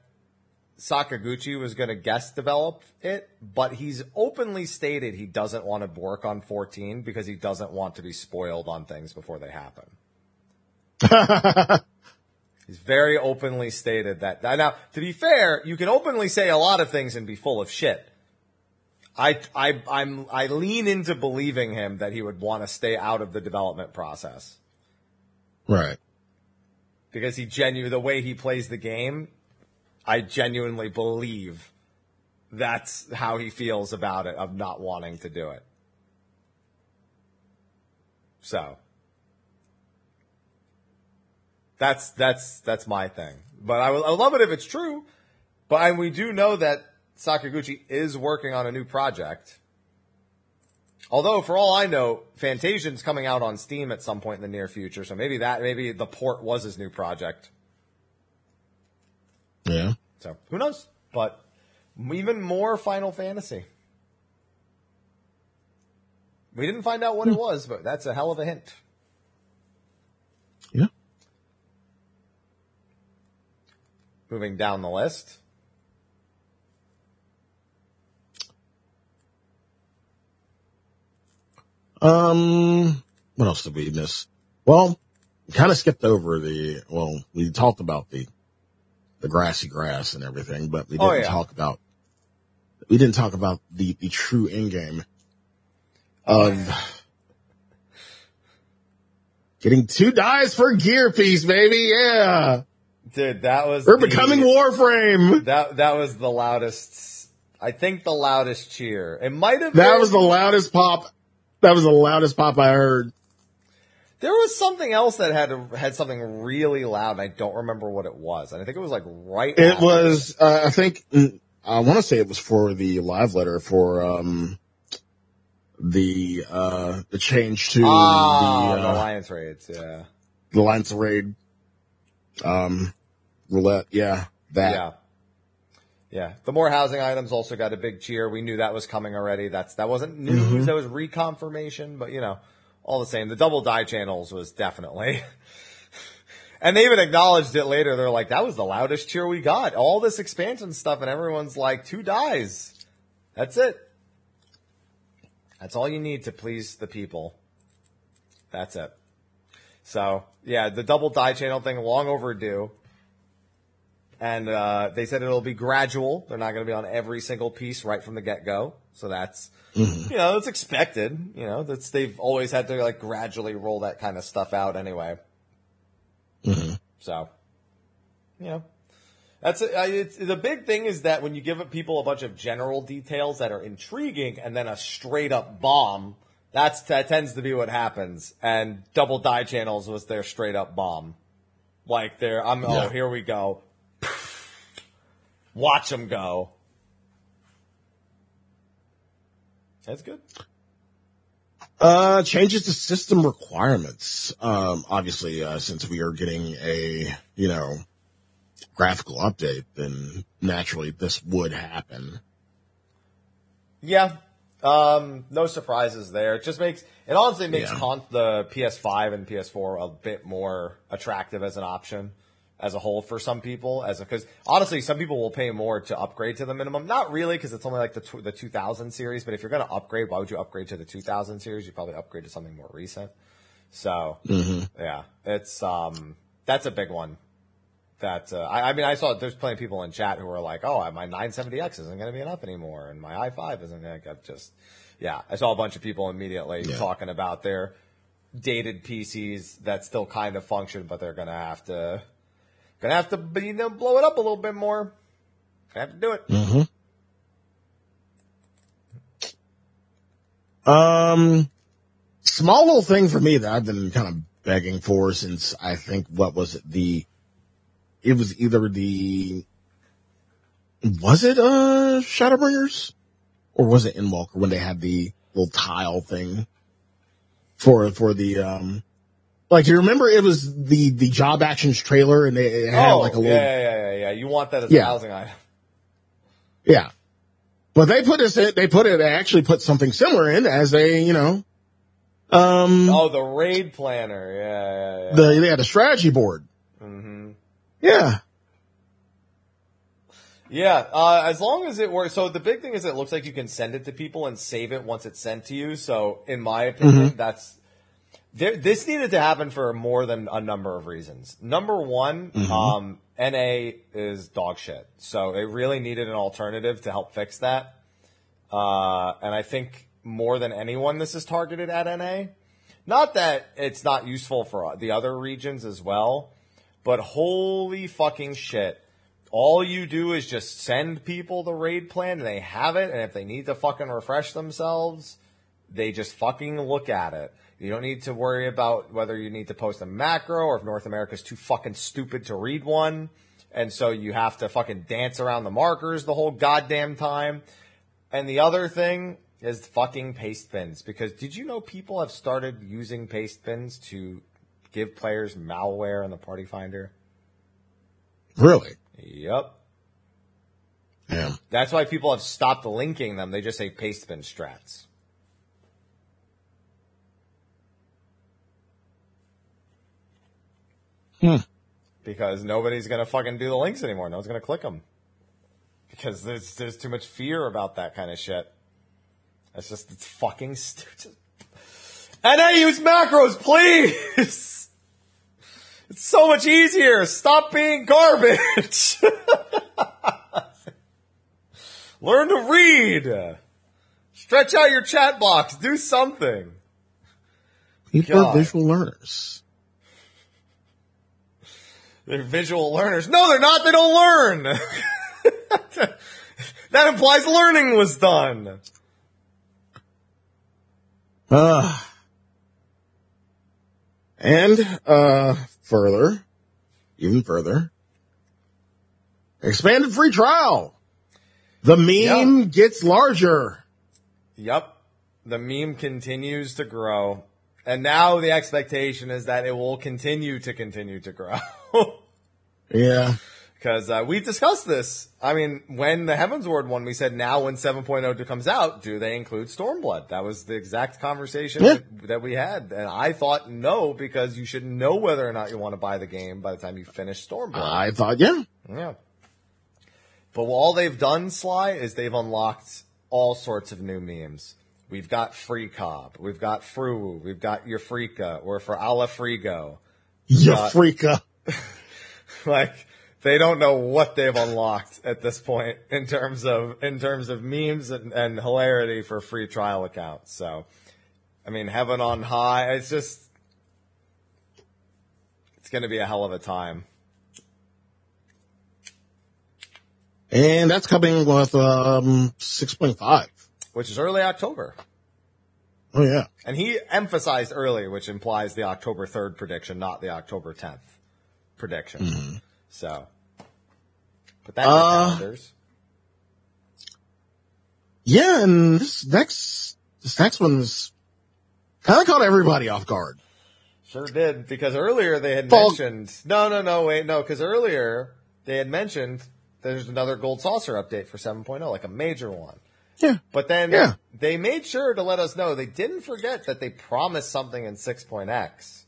Sakaguchi was going to guest develop it, but he's openly stated he doesn't want to work on 14 because he doesn't want to be spoiled on things before they happen. He's very openly stated that. Now, to be fair, you can openly say a lot of things and be full of shit. I, I, I'm, I lean into believing him that he would want to stay out of the development process right. because he genu the way he plays the game, I genuinely believe that's how he feels about it of not wanting to do it. So that's that's that's my thing. But I would, I love it if it's true. But we do know that Sakaguchi is working on a new project. Although, for all I know, Fantasian's coming out on Steam at some point in the near future, so maybe that maybe the port was his new project. Yeah. So who knows? But even more Final Fantasy. We didn't find out what it hmm. was, but that's a hell of a hint. Yeah. Moving down the list. Um, what else did we miss? Well, kind of skipped over the, well, we talked about the, the grassy grass and everything, but we Oh, didn't yeah. talk about, we didn't talk about the, the true end game of getting two dies for gear piece, baby. Yeah. Dude, that was We're the- becoming Warframe. That that was the loudest. I think the loudest cheer. It might have. been, That was the loudest pop. That was the loudest pop I heard. There was something else that had had something really loud, and I don't remember what it was. And I think it was like right. It after. was, uh, I think, mm, I want to say it was for the live letter for, um, the, uh, the change to ah the, the uh, alliance raids. Yeah, the Alliance Raid, um, roulette. Yeah. That. yeah, yeah. The more housing items also got a big cheer. We knew that was coming already. That's that wasn't news. Mm-hmm. That was reconfirmation. But you know, all the same, the double die channels was definitely. And they even acknowledged it later. They're like, that was the loudest cheer we got. All this expansion stuff, and everyone's like, two dies. That's it. That's all you need to please the people. That's it. So, yeah, the double die channel thing, long overdue. And uh, they said it'll be gradual. They're not going to be on every single piece right from the get go. So that's, you know, it's expected. You know, that's they've always had to like gradually roll that kind of stuff out anyway. So, you know, that's uh, it's, the big thing is that when you give people a bunch of general details that are intriguing and then a straight up bomb, that's that tends to be what happens. And double die channels was their straight up bomb. Like they're, I'm Yeah. oh here we go, watch them go. That's good. Uh, changes to system requirements. Um, obviously, uh, since we are getting a, you know, graphical update, then naturally this would happen. Yeah. Um, no surprises there. It just makes it honestly makes Yeah. con- the PS5 and PS4 a bit more attractive as an option as a whole for some people. As because honestly, some people will pay more to upgrade to the minimum. Not really, because it's only like the tw- the 2000 series. But if you're going to upgrade, why would you upgrade to the 2000 series? You probably upgrade to something more recent. So yeah, it's um that's a big one. That uh, I, I mean, I saw there's plenty of people in chat who are like, "Oh, my 970X isn't going to be enough anymore, and my i5 isn't going to just." Yeah, I saw a bunch of people immediately Yeah. talking about their dated PCs that still kind of function, but they're going to have to to have to you know blow it up a little bit more. Gonna have to do it. Mm-hmm. Um, small little thing for me that I've been kind of begging for since I think what was it the, it was either the, was it uh Shadowbringers, or was it Endwalker when they had the little tile thing for for the um. Like, do you remember it was the, the job actions trailer and they it had oh, like a little yeah, yeah, yeah, yeah. You want that as Yeah. a housing item? Yeah. But they put this in, they put it, they actually put something similar in as a, you know, um, Oh, the raid planner. Yeah, yeah, yeah. the, they had a strategy board. Mm hmm Yeah. Yeah, uh, as long as it works. So the big thing is it looks like you can send it to people and save it once it's sent to you. So in my opinion, that's there, this needed to happen for more than a number of reasons. Number one, um, NA is dog shit. So it really needed an alternative to help fix that. Uh, and I think more than anyone, this is targeted at NA. Not that it's not useful for the other regions as well, but holy fucking shit. All you do is just send people the raid plan and they have it, and if they need to fucking refresh themselves, they just fucking look at it. You don't need to worry about whether you need to post a macro or if North America's too fucking stupid to read one. And so you have to fucking dance around the markers the whole goddamn time. And the other thing is fucking paste bins Because did you know people have started using paste bins to give players malware in the party finder? Really? Yep. Yeah. That's why people have stopped linking them. They just say paste bin strats. Hmm. Because nobody's gonna fucking do the links anymore. No one's gonna click them. Because there's, there's too much fear about that kind of shit. It's just, it's fucking stupid. And I use macros, please! It's so much easier. Stop being garbage. Learn to read. Stretch out your chat box. Do something. People God. are visual learners. They're visual learners. No, they're not. They don't learn. that implies learning was done. Uh, and, uh, further, even further, expanded free trial. The meme Yeah. gets larger. Yep. The meme continues to grow. And now the expectation is that it will continue to continue to grow. Yeah. Because uh, we discussed this. I mean, when the Heavensward one, we said now when 7.0 comes out, do they include Stormblood? That was the exact conversation Yeah. that, that we had. And I thought no, because you should know whether or not you want to buy the game by the time you finish Stormblood. I thought, yeah. Yeah. But all they've done, Sly, is they've unlocked all sorts of new memes. We've got Free Cobb, we've got Fru, we've got Yafrika. We're for Ala Frigo. Ya freaka. like they don't know what they've unlocked at this point in terms of in terms of memes and, and hilarity for free trial accounts. So, I mean, heaven on high. It's just it's going to be a hell of a time. And that's coming with, um, 6.5. Which is early October. Oh yeah. And he emphasized early, which implies the October 3rd prediction, not the October 10th prediction. So, put that in your Uh, calendars. Yeah, and this next, this next one's kind of caught everybody off guard. Sure did, because earlier they had Fall- mentioned, no, no, no, wait, no, because earlier they had mentioned there's another gold saucer update for 7.0, like a major one. Yeah. But then Yeah. they made sure to let us know they didn't forget that they promised something in 6.x.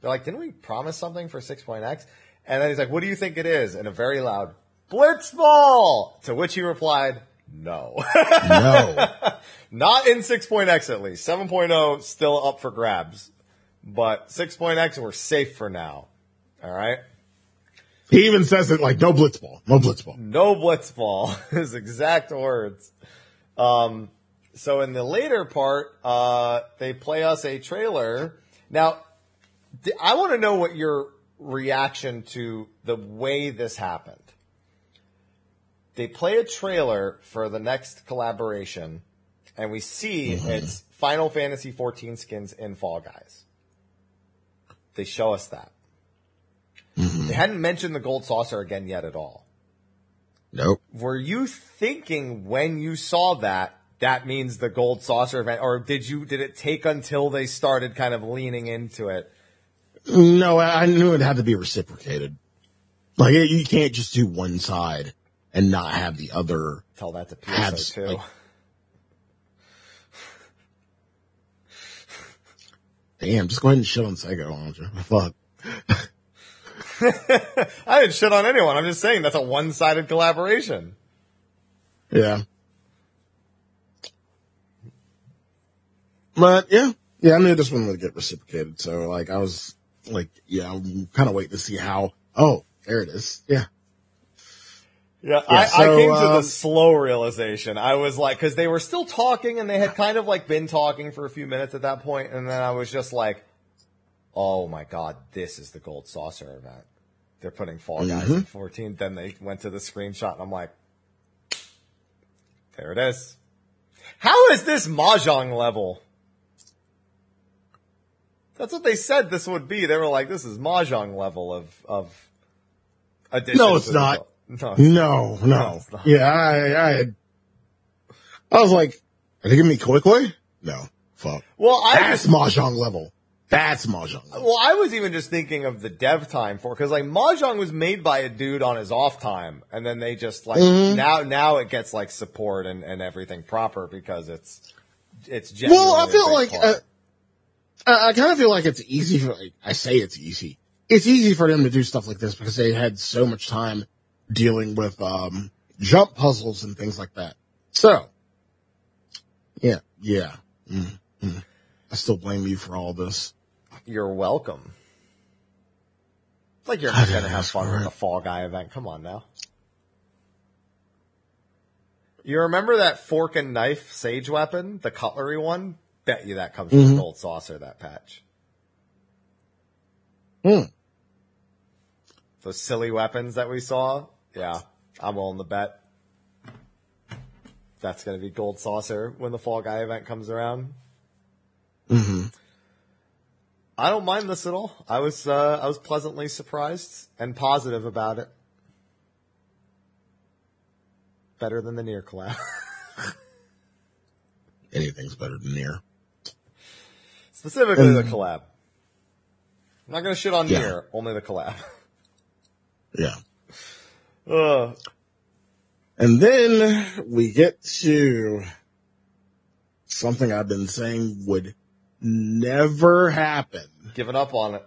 They're like, didn't we promise something for 6.x? And then he's like, what do you think it is? And a very loud, Blitzball! To which he replied, no. No. Not in 6.x at least. 7.0 still up for grabs. But 6.x we're safe for now. Alright? he even says it like, no blitzball, no blitzball. No blitzball. His exact words. Um, so in the later part, uh, they play us a trailer. Now, I want to know what your reaction to the way this happened. They play a trailer for the next collaboration, and we see mm-hmm. it's Final Fantasy 14 skins in Fall Guys. They show us that. Mm-hmm. They hadn't mentioned the gold saucer again yet at all Nope. were you thinking when you saw that that means the gold saucer event or did you did it take until they started kind of leaning into it No, I knew it had to be reciprocated. Like you can't just do one side and not have the other. tell that to Abs- PSO2 like- Damn, just go ahead and shit on Sega, why don't you? Fuck. I didn't shit on anyone I'm just saying that's a one-sided collaboration Yeah. But yeah, yeah, I knew this one would get reciprocated. So like, I was like, yeah, I'm kind of waiting to see how. Oh, there it is. Yeah. yeah, I, I so, came to the um, slow realization I was like because they were still talking and they had kind of like been talking for a few minutes at that point and then I was just like oh my god this is the gold saucer event they're putting Fall Guys in 14 then they went to the screenshot and I'm like There it is. How is this Mahjong level? That's what they said this would be. They were like, this is Mahjong level of, of addition. No, it's not. No, No, no. No, not. Yeah, I, I I was like, are they giving me Koi Koi? No. Fuck. Well, I That's Mahjong level. That's Mahjong level. well, I was even just thinking of the dev time for, cause like Mahjong was made by a dude on his off time. And then they just like, Mm-hmm. now, now it gets like support and, and everything proper because it's, it's Well, I feel like, uh, I, I kind of feel like it's easy for, like, I say it's easy. it's easy for them to do stuff like this because they had so much time dealing with um, jump puzzles and things like that. So, yeah, yeah. Mm, mm. I still blame you for all this. You're welcome. It's like you're not didn't gonna have fun with the Fall Guy event. Come on now. You remember that fork and knife sage weapon, the cutlery one? Bet you that comes from Mhm. the gold saucer, that patch. Hmm. Those silly weapons that we saw? Yeah, I'm willing to bet. That's gonna be gold saucer when the Fall Guy event comes around. hmm I don't mind this at all. I was uh, I was pleasantly surprised and positive about it. Better than the near collab. Anything's better than near. Specifically the Um, collab. I'm not gonna shit on Yeah. only the collab. Yeah. uh, And then we get to something I've been saying would never happen. giving up on it.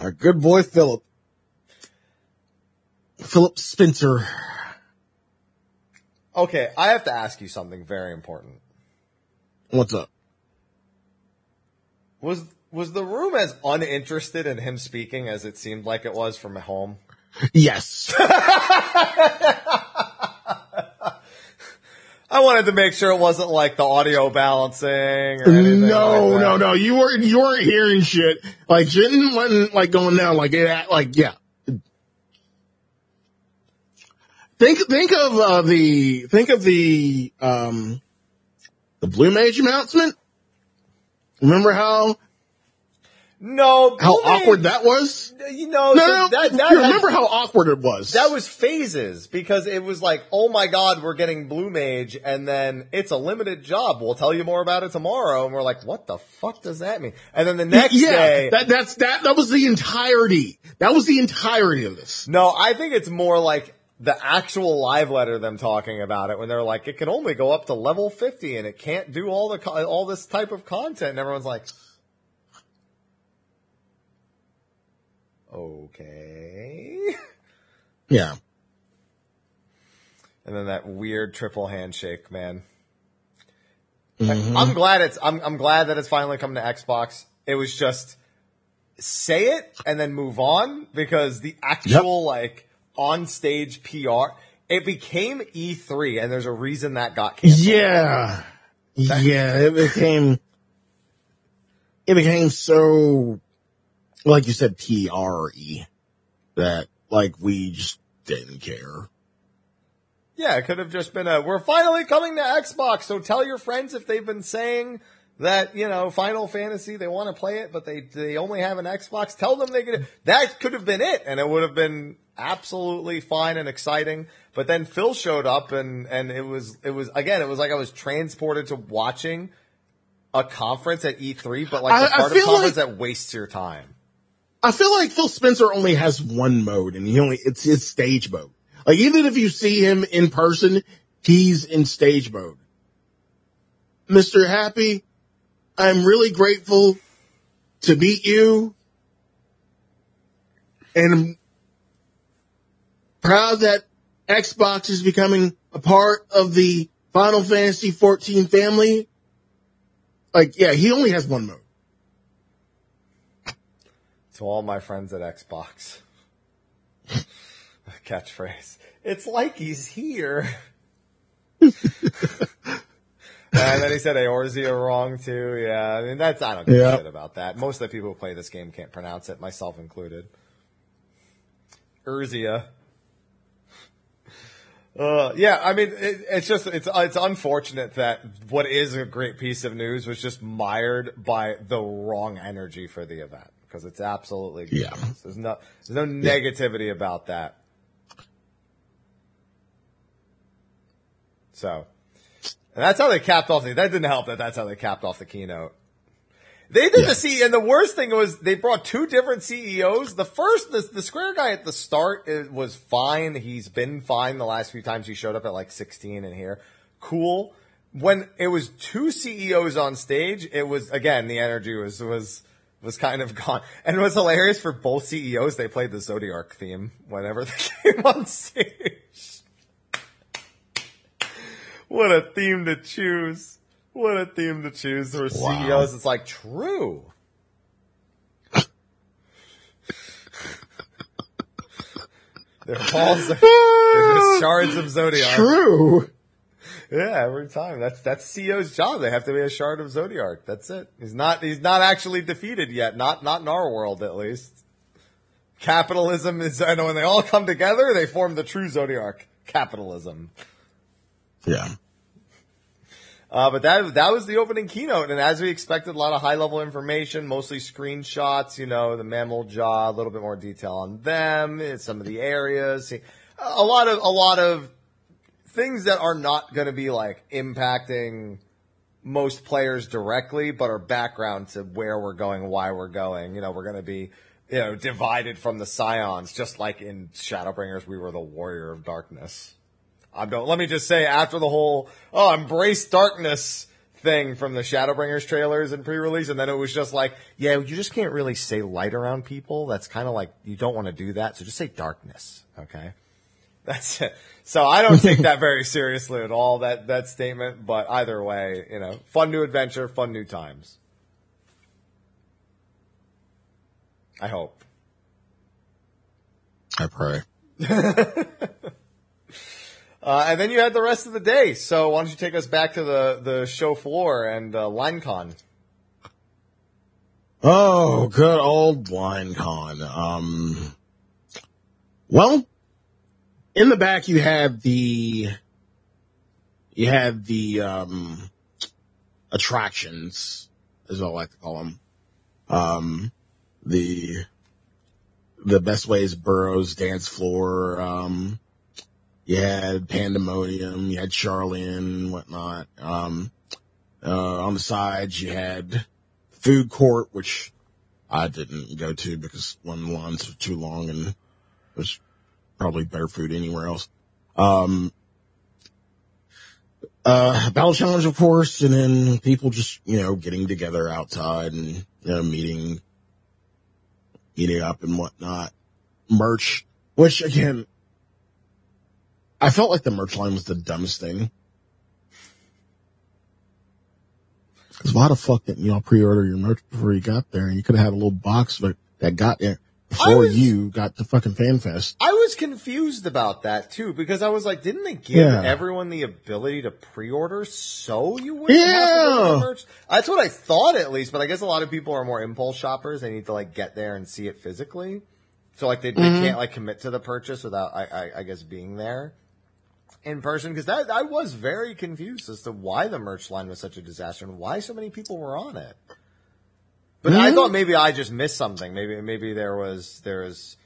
Our good boy Philip. Philip Spencer. Okay, I have to ask you something very important. What's up? Was was the room as uninterested in him speaking as it seemed like it was from home? Yes. I wanted to make sure it wasn't like the audio balancing or anything. no, like no, no. You weren't, you weren't hearing shit. Like, Jitten wasn't like going down like it, like, yeah. Think, think of, uh, the, think of the, um, the Blue Mage announcement. Remember how, No, how Blue Mage- awkward that was? You know, No, no, that, that you had- remember how awkward it was? That was phases because it was like, oh my god, we're getting Blue Mage, and then it's a limited job. We'll tell you more about it tomorrow, and we're like, what the fuck does that mean? And then the next yeah, day, that, that's, that, that was the entirety. That was the entirety of this. no, I think it's more like the actual live letter them talking about it when they're like, it can only go up to level fifty, and it can't do all the co- all this type of content. And everyone's like, okay. Yeah. And then that weird triple handshake, man. Mhm. I'm glad it's I'm I'm glad that it's finally come to Xbox. It was just say it and then move on because the actual like on stage PR it became E3 and there's a reason that got canceled. Yeah. Yeah, it became, it became so, like you said, PRE that like we just didn't care. Yeah, it could have just been a we're finally coming to Xbox, so tell your friends if they've been saying that, you know, Final Fantasy, they want to play it, but they they only have an Xbox, tell them they can that could have been it, and it would have been absolutely fine and exciting. But then Phil showed up and and it was it was again, it was like I was transported to watching a conference at E3, but like I- the I part of feel conference like- that wastes your time. I feel like Phil Spencer only has one mode and he only, it's his stage mode. Like even if you see him in person, he's in stage mode. Mr. Happy, I'm really grateful to meet you and I'm proud that Xbox is becoming a part of the Final Fantasy 14 family. Like, yeah, he only has one mode. to all my friends at Xbox. Catchphrase. It's like he's here. and then he said Eorzea wrong too. Yeah, I mean that's I don't give Yeah. a shit about that. Most of the people who play this game can't pronounce it, myself included. Erzia. Uh, yeah, I mean, it, it's just, it's, it's unfortunate that what is a great piece of news was just mired by the wrong energy for the event. Cause it's absolutely, Yeah. There's no, there's no negativity about that. So, and that's how they capped off the, that didn't help that that's how they capped off the keynote. They did Yeah. the C, and the worst thing was they brought two different CEOs. The first, the, the Square guy at the start it was fine. He's been fine the last few times he showed up at like 16 and here. Cool. when it was two CEOs on stage, it was again the energy was was was kind of gone, and it was hilarious for both CEOs. They played the Zodiac theme whenever they came on stage. What a theme to choose! What a theme to choose for Wow. CEOs. It's like true. Their balls are, they're just shards of Zodiac. True. Yeah, every time. That's that's CEO's job. They have to be a shard of Zodiac. That's it. He's not he's not actually defeated yet. Not not in our world at least. Capitalism is I know when they all come together, they form the true Zodiac. Capitalism. Yeah. Uh, but that that was the opening keynote, and as we expected, a lot of high level information, mostly screenshots. You know, the Mamool Ja, a little bit more detail on them, some of the areas, a lot of a lot of things that are not going to be like impacting most players directly, but are background to where we're going, why we're going. You know, we're going to be you know divided from the Scions, just like in Shadowbringers, we were the warrior of darkness. I don't. Let me just say, after the whole "oh, embrace darkness" thing from the Shadowbringers trailers and pre-release, and then it was just like, yeah, you just can't really say light around people. That's kind of like you don't want to do that, so just say darkness. Okay, that's it. So I don't take that very seriously at all. That that statement, but either way, you know, fun new adventure, fun new times. I hope. I pray. Uh, and then you had the rest of the day. So why don't you take us back to the, the show floor and uh, LineCon? Oh, good old LineCon. Um, well, in the back you had the, you had the, um, attractions, as I like to call them. Um, the, the best ways burrows dance floor, um, you had Pandemonium, you had Charlie and whatnot. Um, uh, on the sides you had food court, which I didn't go to because one the lines was too long and there's probably better food anywhere else. Um, uh, Battle Challenge, of course, and then people just, you know, getting together outside and, you know, meeting, meeting up and whatnot. Merch, which again, I felt like the merch line was the dumbest thing. Cause why the fuck didn't y'all pre-order your merch before you got there? And you could have had a little box that, that got there before was- you got to fucking FanFest. I was confused about that too because I was like, didn't they give Yeah. everyone the ability to pre-order so you wouldn't have to go Yeah. merch? That's what I thought at least, but I guess a lot of people are more impulse shoppers. They need to like get there and see it physically. So like they, they mm-hmm. can't like commit to the purchase without, I, I, I guess, being there in person because that I was very confused as to why the merch line was such a disaster and why so many people were on it. But I Mhm. thought maybe I just missed something. Maybe maybe there was there was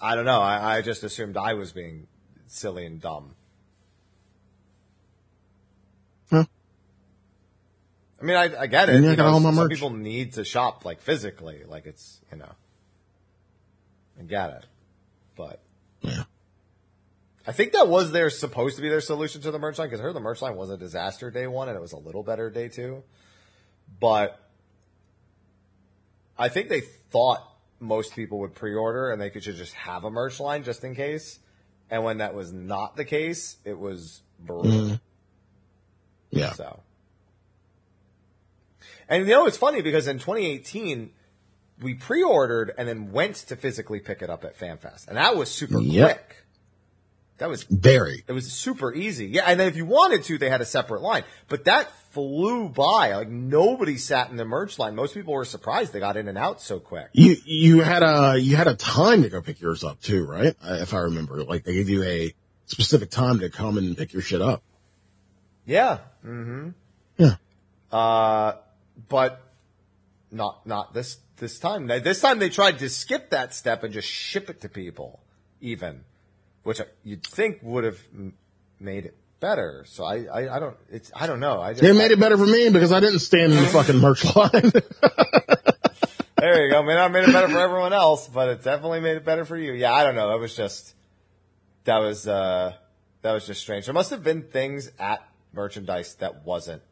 I don't know. I, I just assumed I was being silly and dumb. Huh. I mean, I, I get it. You You know, all my some merch. people need to shop like physically, like it's you know. I get it, but Yeah. I think that was their supposed to be their solution to the merch line because I heard the merch line was a disaster day one and it was a little better day two. But I think they thought most people would pre-order and they could just have a merch line just in case. And when that was not the case, it was brutal. Mhm. Yeah. So, and you know, it's funny because in 2018, we pre-ordered and then went to physically pick it up at FanFest, and that was super Yep. quick. That was Very. it was super easy. Yeah, and then if you wanted to, they had a separate line, but that flew by. Like nobody sat in the merch line. Most people were surprised they got in and out so quick. You, you had a, you had a time to go pick yours up too, right? If I remember, like they gave you a specific time to come and pick your shit up. Yeah. Mm-hmm. Yeah. Uh, but not not this this time. This time they tried to skip that step and just ship it to people, even, which you'd think would have made it better. So I, I, I don't it's I don't know. I just, They made it better for me because I didn't stand in the fucking merch line. There you go. May not have made it better for everyone else, but it definitely made it better for you. Yeah, I don't know. That was just that was uh that was just strange. There must have been things at merchandise that wasn't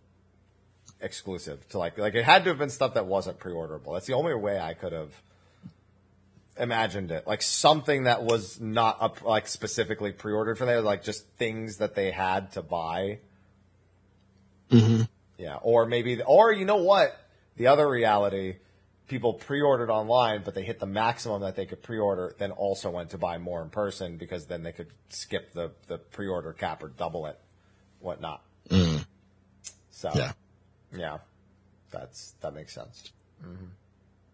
exclusive to like like it had to have been stuff that wasn't pre-orderable. That's the only way I could have imagined it. Like something that was not up like specifically pre-ordered for there, like just things that they had to buy. Mm-hmm. Yeah, or maybe or you know what? The other reality, people pre-ordered online, but they hit the maximum that they could pre-order, then also went to buy more in person because then they could skip the the pre-order cap or double it, whatnot. Mm. So Yeah. yeah, that's that makes sense.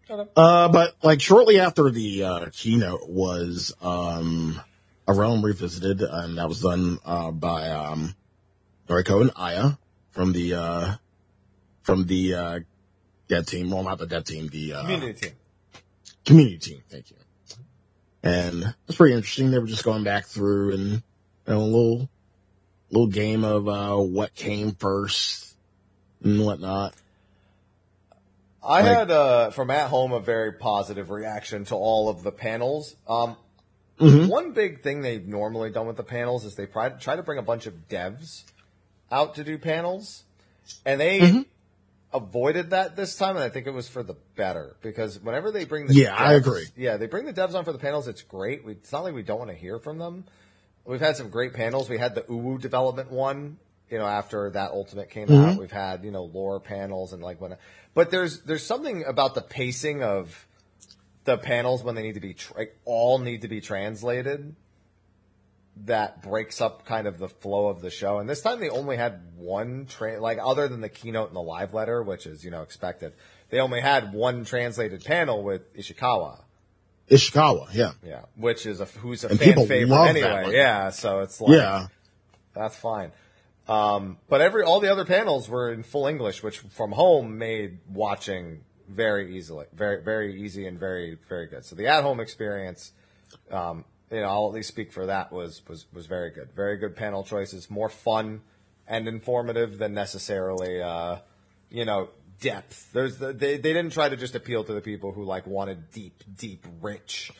Uh, but like shortly after the uh, keynote was um, a realm revisited, and that was done uh, by um, Noriko and Aya from the uh, from the uh, dead team. Well, not the dead team, the uh, Community team. community team. Thank you. And it's pretty interesting. They were just going back through and you know, a little little game of uh, what came first and whatnot. I Like- had uh, from at home a very positive reaction to all of the panels. Um, Mhm. One big thing they've normally done with the panels is they try, try to bring a bunch of devs out to do panels, and they Mhm. avoided that this time, and I think it was for the better because whenever they bring the Yeah, I agree. Yeah, they bring the devs on for the panels. It's great. We, it's not like we don't want to hear from them. We've had some great panels. We had the Uwu development one, you know, after that Ultimate came Mm-hmm. out. We've had you know lore panels and like when, but there's there's something about the pacing of the panels when they need to be tra- all need to be translated that breaks up kind of the flow of the show. And this time they only had one tra- like other than the keynote and the live letter, which is you know expected. They only had one translated panel with Ishikawa. Ishikawa, yeah. Yeah, which is a who's a And fan favorite anyway. Yeah, so it's like Yeah. that's fine. Um, but every all the other panels were in full English, which from home made watching very easily, very very easy and very very good. So the at home experience, um, you know, I'll at least speak for that was was was very good. Very good panel choices, more fun and informative than necessarily, uh, you know, depth. There's the, they they didn't try to just appeal to the people who like wanted deep, deep, rich,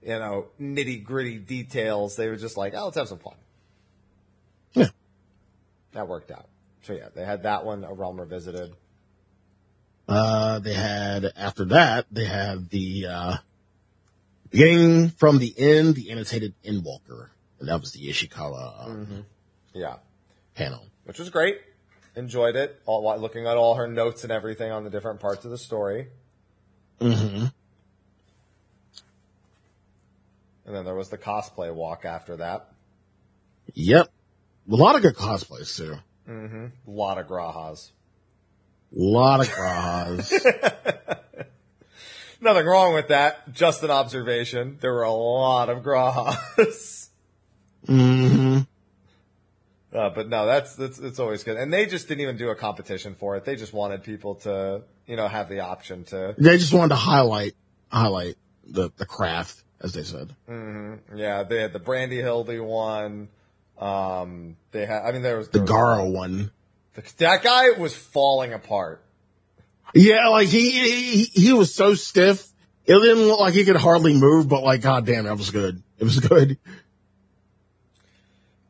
you know, nitty gritty details. They were just like, oh, let's have some fun Yeah. That worked out. So yeah, they had that one, a realm revisited. Uh, they had, after that, they had the, uh, beginning from the end, the annotated Endwalker. And that was the Ishikawa uh, Yeah, panel. which was great. Enjoyed it. All looking at all her notes and everything on the different parts of the story. Mm-hmm. And then there was the cosplay walk after that. Yep. A lot of good cosplays too. Mm-hmm. A lot of G'rahas. A lot of G'rahas. Nothing wrong with that. Just an observation. There were a lot of G'rahas. mm-hmm. Uh, but no, that's, that's it's always good. And they just didn't even do a competition for it. They just wanted people to, you know, have the option to They just wanted to highlight, highlight the, the craft, as they said. Mm-hmm. Yeah, they had the Brandy Hildy one. Um, they had, I mean, there was The there was- Garo one. That guy was falling apart. Yeah, like he, he, he was so stiff. It didn't look like he could hardly move, but like, god damn, that was good. It was good.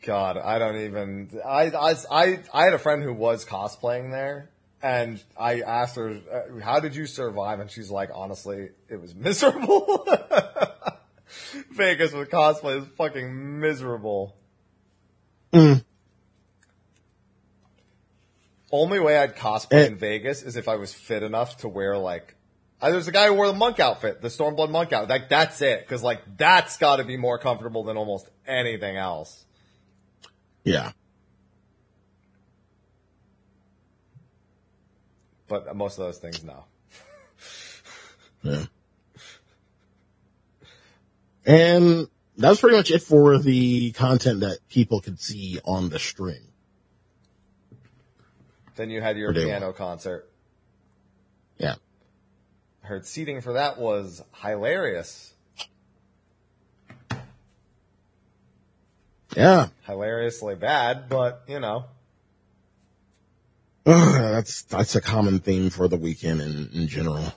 God, I don't even. I, I, I, I had a friend who was cosplaying there, and I asked her, uh, "How did you survive?" And she's like, "Honestly, it was miserable." Vegas with cosplay is fucking miserable. Mm. Only way I'd cosplay Eh. in Vegas is if I was fit enough to wear like. Uh, there's a guy who wore the monk outfit, the Stormblood monk outfit. Like that's it, because like that's got to be more comfortable than almost anything else. Yeah. But most of those things, no. Yeah. And that's pretty much it for the content that people could see on the stream. Then you had your piano concert. Yeah. Heard seating for that was hilarious, Yeah. hilariously bad, but you know, that's, that's a common theme for the weekend in, in general.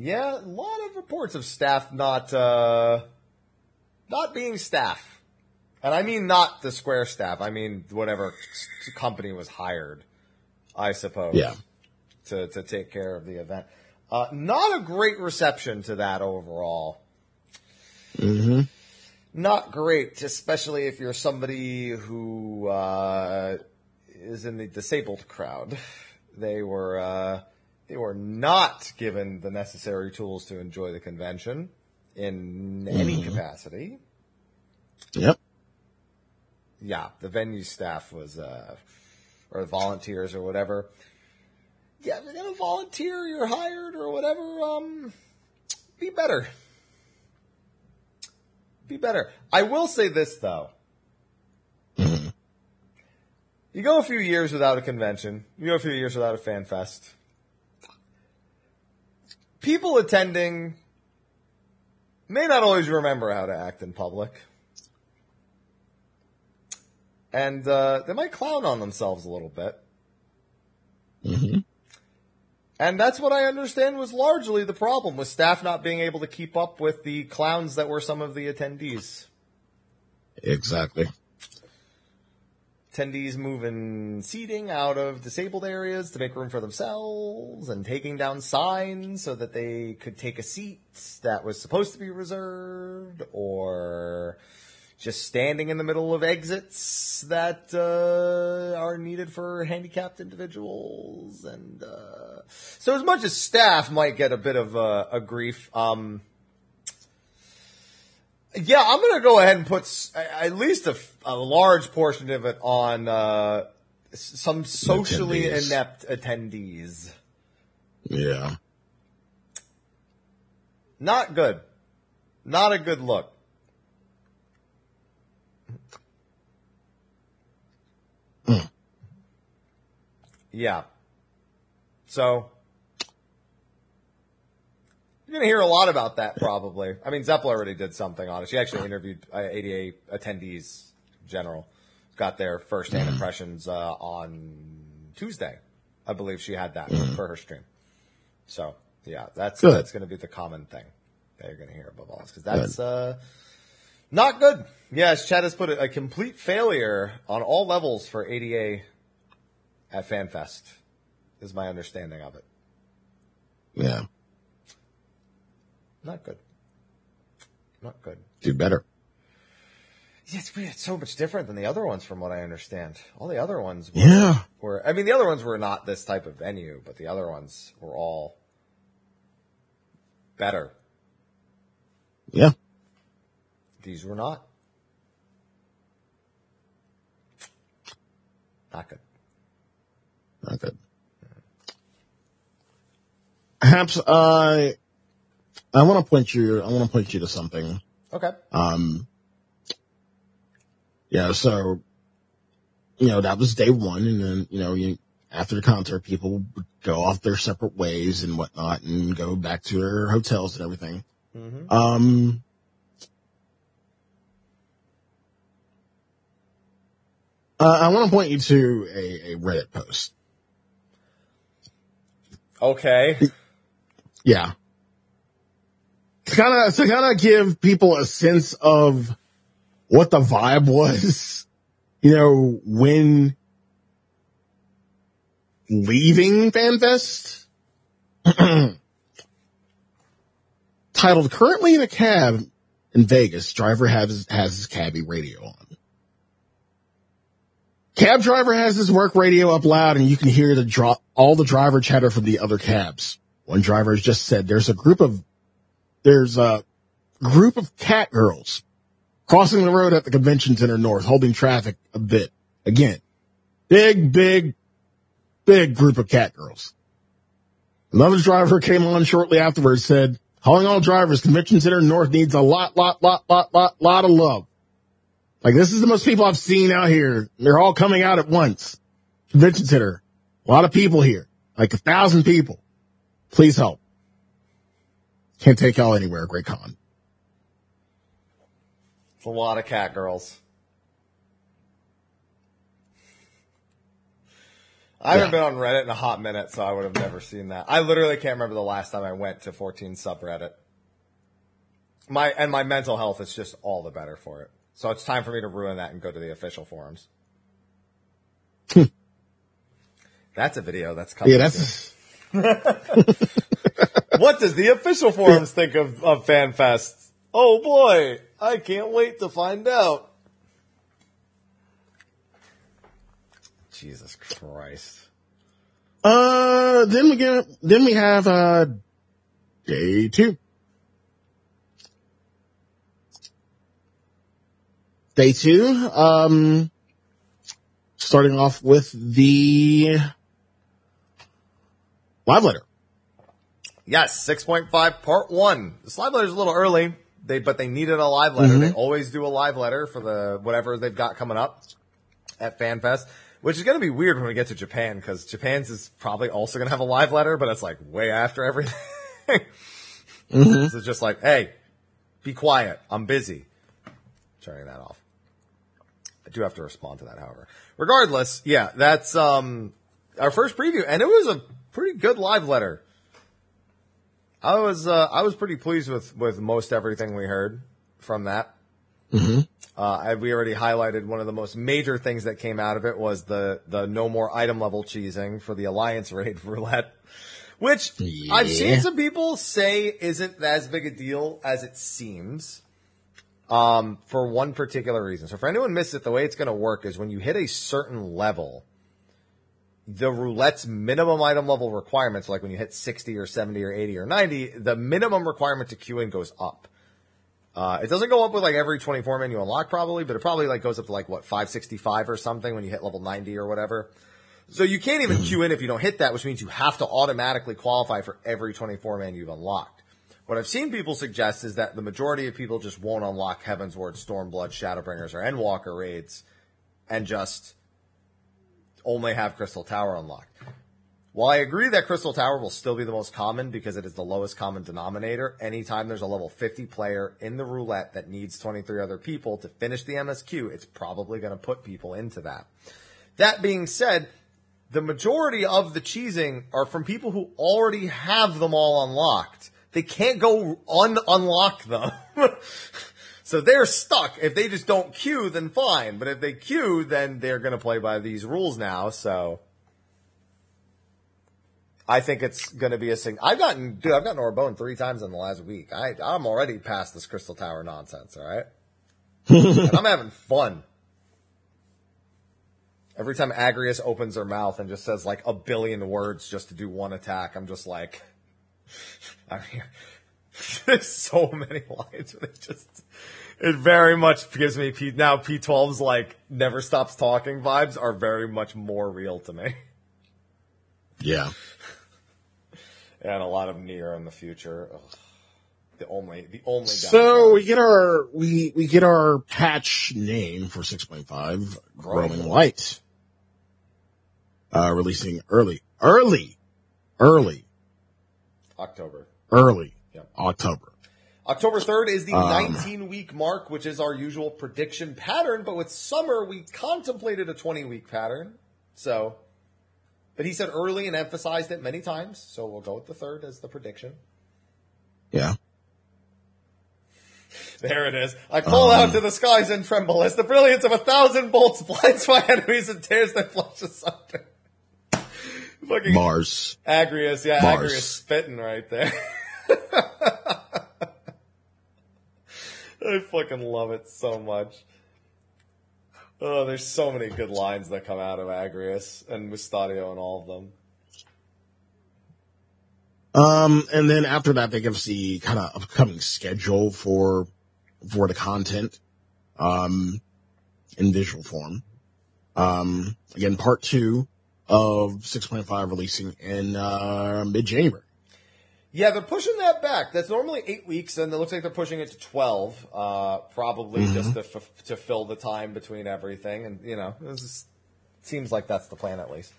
Yeah, a lot of reports of staff not uh, not being staff And I mean not the Square staff. I mean whatever company was hired, I suppose. Yeah. To, to take care of the event. Uh, not a great reception to that overall. Mm-hmm. Not great, especially if you're somebody who uh, is in the disabled crowd. They were uh, they were not given the necessary tools to enjoy the convention in any capacity. Yep. Yeah, the venue staff was uh, or the volunteers or whatever. Yeah, if you're gonna volunteer, you're hired or whatever. Um, be better. Be better. I will say this though. Mhm. You go a few years without a convention. You go a few years without a fan fest. People attending may not always remember how to act in public. And uh, they might clown on themselves a little bit. Mm-hmm. And that's what I understand was largely the problem with staff not being able to keep up with the clowns that were some of the attendees. Exactly. Attendees moving seating out of disabled areas to make room for themselves and taking down signs so that they could take a seat that was supposed to be reserved or just standing in the middle of exits that uh, are needed for handicapped individuals and uh, so as much as staff might get a bit of uh, a grief um, yeah, I'm going to go ahead and put at least a large portion of it on uh, some socially Attendees. inept attendees. Yeah. Not good. Not a good look. Mm. Yeah. So you're going to hear a lot about that probably. I mean, Zepla already did something on it. She actually interviewed uh, ADA attendees general. Got their first-hand impressions uh, on Tuesday. I believe she had that for her stream. So yeah, that's Good. that's going to be the common thing that you're going to hear above all because that's uh, not good. Yes, Chad has put it a complete failure on all levels for ADA at FanFest. Is my understanding of it. Yeah. Not good. Not good. Do better. Yeah, it's. It's so much different than the other ones, from what I understand. All the other ones were, Yeah. were I mean, the other ones were not this type of venue, but the other ones were all better. Yeah. These were not. Not good. Not good. Perhaps uh, I want to point you. I want to point you to something. Okay. Um, yeah. So, you know, that was day one, and then you know, you after the concert, people would go off their separate ways and whatnot, and go back to their hotels and everything. hmm Um, uh, I want to point you to a, a Reddit post. Okay. Yeah. To kind of, to kind of give people a sense of what the vibe was, you know, when leaving FanFest. Titled currently in a cab in Vegas, driver has, has his cabbie radio on. Cab driver has his work radio up loud and you can hear the dro- all the driver chatter from the other cabs. One driver has just said there's a group of, there's a group of cat girls crossing the road at the convention center north, holding traffic a bit. Again, big, big, big group of cat girls. Another driver came on shortly afterwards, said, calling all drivers, convention center north needs a lot, lot, lot, lot, lot, lot of love. Like this is the most people I've seen out here. They're all coming out at once. Convention center. A lot of people here. Like a thousand people. Please help. Can't take y'all anywhere, Great Con. It's a lot of cat girls. I haven't Yeah. been on Reddit in a hot minute, so I would have never seen that. I literally can't remember the last time I went to 14 subreddit. My and my mental health is just all the better for it. So it's time for me to ruin that and go to the official forums. Hmm. that's a video that's coming. Yeah, that's what does the official forums think of, of FanFest? Oh boy, I can't wait to find out. Jesus Christ. uh. Then we get then we have uh day two. Day two. Um, starting off with the live letter. Yes, 6.5 part one. The live letter is a little early, they, but they needed a live letter. They always do a live letter for the, whatever they've got coming up at FanFest, which is going to be weird when we get to Japan because Japan's is probably also going to have a live letter, but it's like way after everything. So it's just like, hey, be quiet. I'm busy. Turning that off. I do have to respond to that, however. Regardless, yeah, that's um our first preview, and it was a pretty good live letter. I was uh, I was pretty pleased with with most everything we heard from that. Mm-hmm. Uh, I, we already highlighted one of the most major things that came out of it was the the no more item level cheesing for the alliance raid roulette, which I've seen some people say isn't as big a deal as it seems. Um, for one particular reason. So for anyone missed it, the way it's going to work is when you hit a certain level, the roulette's minimum item level requirements, like when you hit 60 or 70 or 80 or 90, the minimum requirement to queue in goes up. Uh, it doesn't go up with like every 24 man you unlock probably, but it probably like goes up to like what, 565 or something when you hit level 90 or whatever. So you can't even queue in if you don't hit that, which means you have to automatically qualify for every 24 man you've unlocked. What I've seen people suggest is that the majority of people just won't unlock Heavensward, Stormblood, Shadowbringers, or Endwalker raids and just only have Crystal Tower unlocked. While I agree that Crystal Tower will still be the most common because it is the lowest common denominator, anytime there's a level 50 player in the roulette that needs 23 other people to finish the MSQ, it's probably going to put people into that. That being said, the majority of the cheesing are from people who already have them all unlocked. They can't go un unlock them. so they're stuck. If they just don't queue, then fine. But if they queue, then they're going to play by these rules now. So I think it's going to be a thing. I've gotten, dude, I've gotten Orbonne three times in the last week. I, I'm already past this Crystal Tower nonsense. All right. and I'm having fun. Every time Agrias opens her mouth and just says like a billion words just to do one attack, I'm just like, I mean, there's so many lines. But it just, it very much gives me P, now P12's like never stops talking vibes are very much more real to me. Yeah. And a lot of near in the future. Ugh. The only, the only. So we get our we we get our patch name for 6.5, Growing Growing Light. Uh, releasing early, early, early, October. early, Yep. October. October 3rd is the Um, 19 week mark, which is our usual prediction pattern. But with summer, we contemplated a 20 week pattern. So, but he said early and emphasized it many times. So we'll go with the third as the prediction. Yeah. There it is. I call Um, out to the skies and tremble as the brilliance of a thousand bolts blinds my enemies and tears their flesh asunder. Fucking Bars. Agrias, yeah, Bars. Agrias spitting right there. I fucking love it so much. Oh, there's so many good lines that come out of Agrias and Mustadio and all of them. Um, and then after that, they give us the kind of upcoming schedule for for the content, um, in visual form. Um, again, part two of 6.5 releasing in uh, mid January. Yeah, they're pushing that back. That's normally eight weeks, and it looks like they're pushing it to twelve. Uh, probably just to f- to fill the time between everything, and you know, is, seems like that's the plan at least.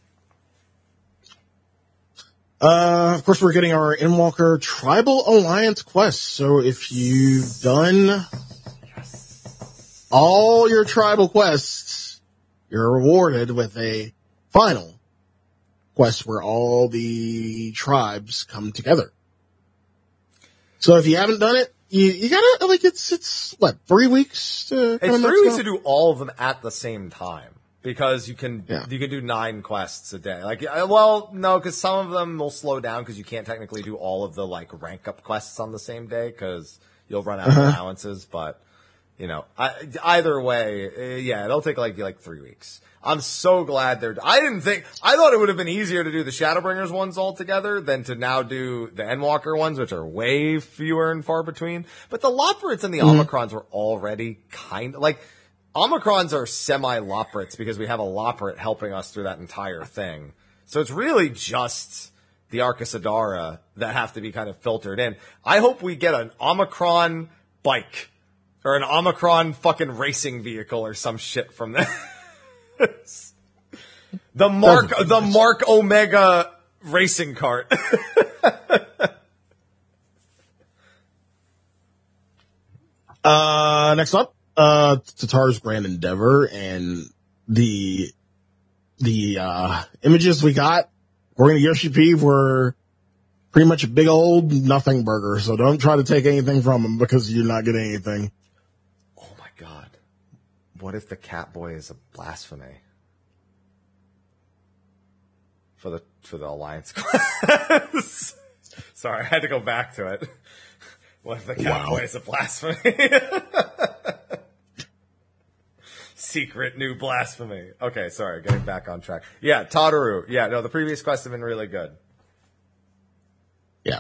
Uh, of course, we're getting our Endwalker Tribal Alliance quest. So if you've done all your tribal quests, you're rewarded with a final quest where all the tribes come together. So if you haven't done it, you, you gotta like it's it's what three weeks to It's three weeks to do all of them at the same time because you can Yeah. you can do nine quests a day. Like, uh, well, no, because some of them will slow down because you can't technically do all of the like rank up quests on the same day because you'll run out of allowances. But you know, I, either way, uh, yeah, it'll take like like three weeks. I'm so glad they're. I didn't think. I thought it would have been easier to do the Shadowbringers ones all together than to now do the Endwalker ones, which are way fewer and far between. But the Loporits and the Omicrons were already kind of like. Omicrons are semi Loporits because we have a Loporit helping us through that entire thing. So it's really just the Arkasodara that have to be kind of filtered in. I hope we get an Omicron bike or an Omicron fucking racing vehicle or some shit from this. the Mark, Doesn't the Mark Omega racing cart. Uh, next up, uh, Tataru's Grand Endeavor and the, the, uh, images we got, according to Yoshi P, were pretty much a big old nothing burger. So don't try to take anything from them because you're not getting anything. What if the Catboy is a blasphemy? For the, for the Alliance class. Sorry, I had to go back to it. What if the Catboy Wow. is a blasphemy? Secret new blasphemy. Okay, sorry, getting back on track. Yeah, Tataru. Yeah, no, the previous quests have been really good. Yeah.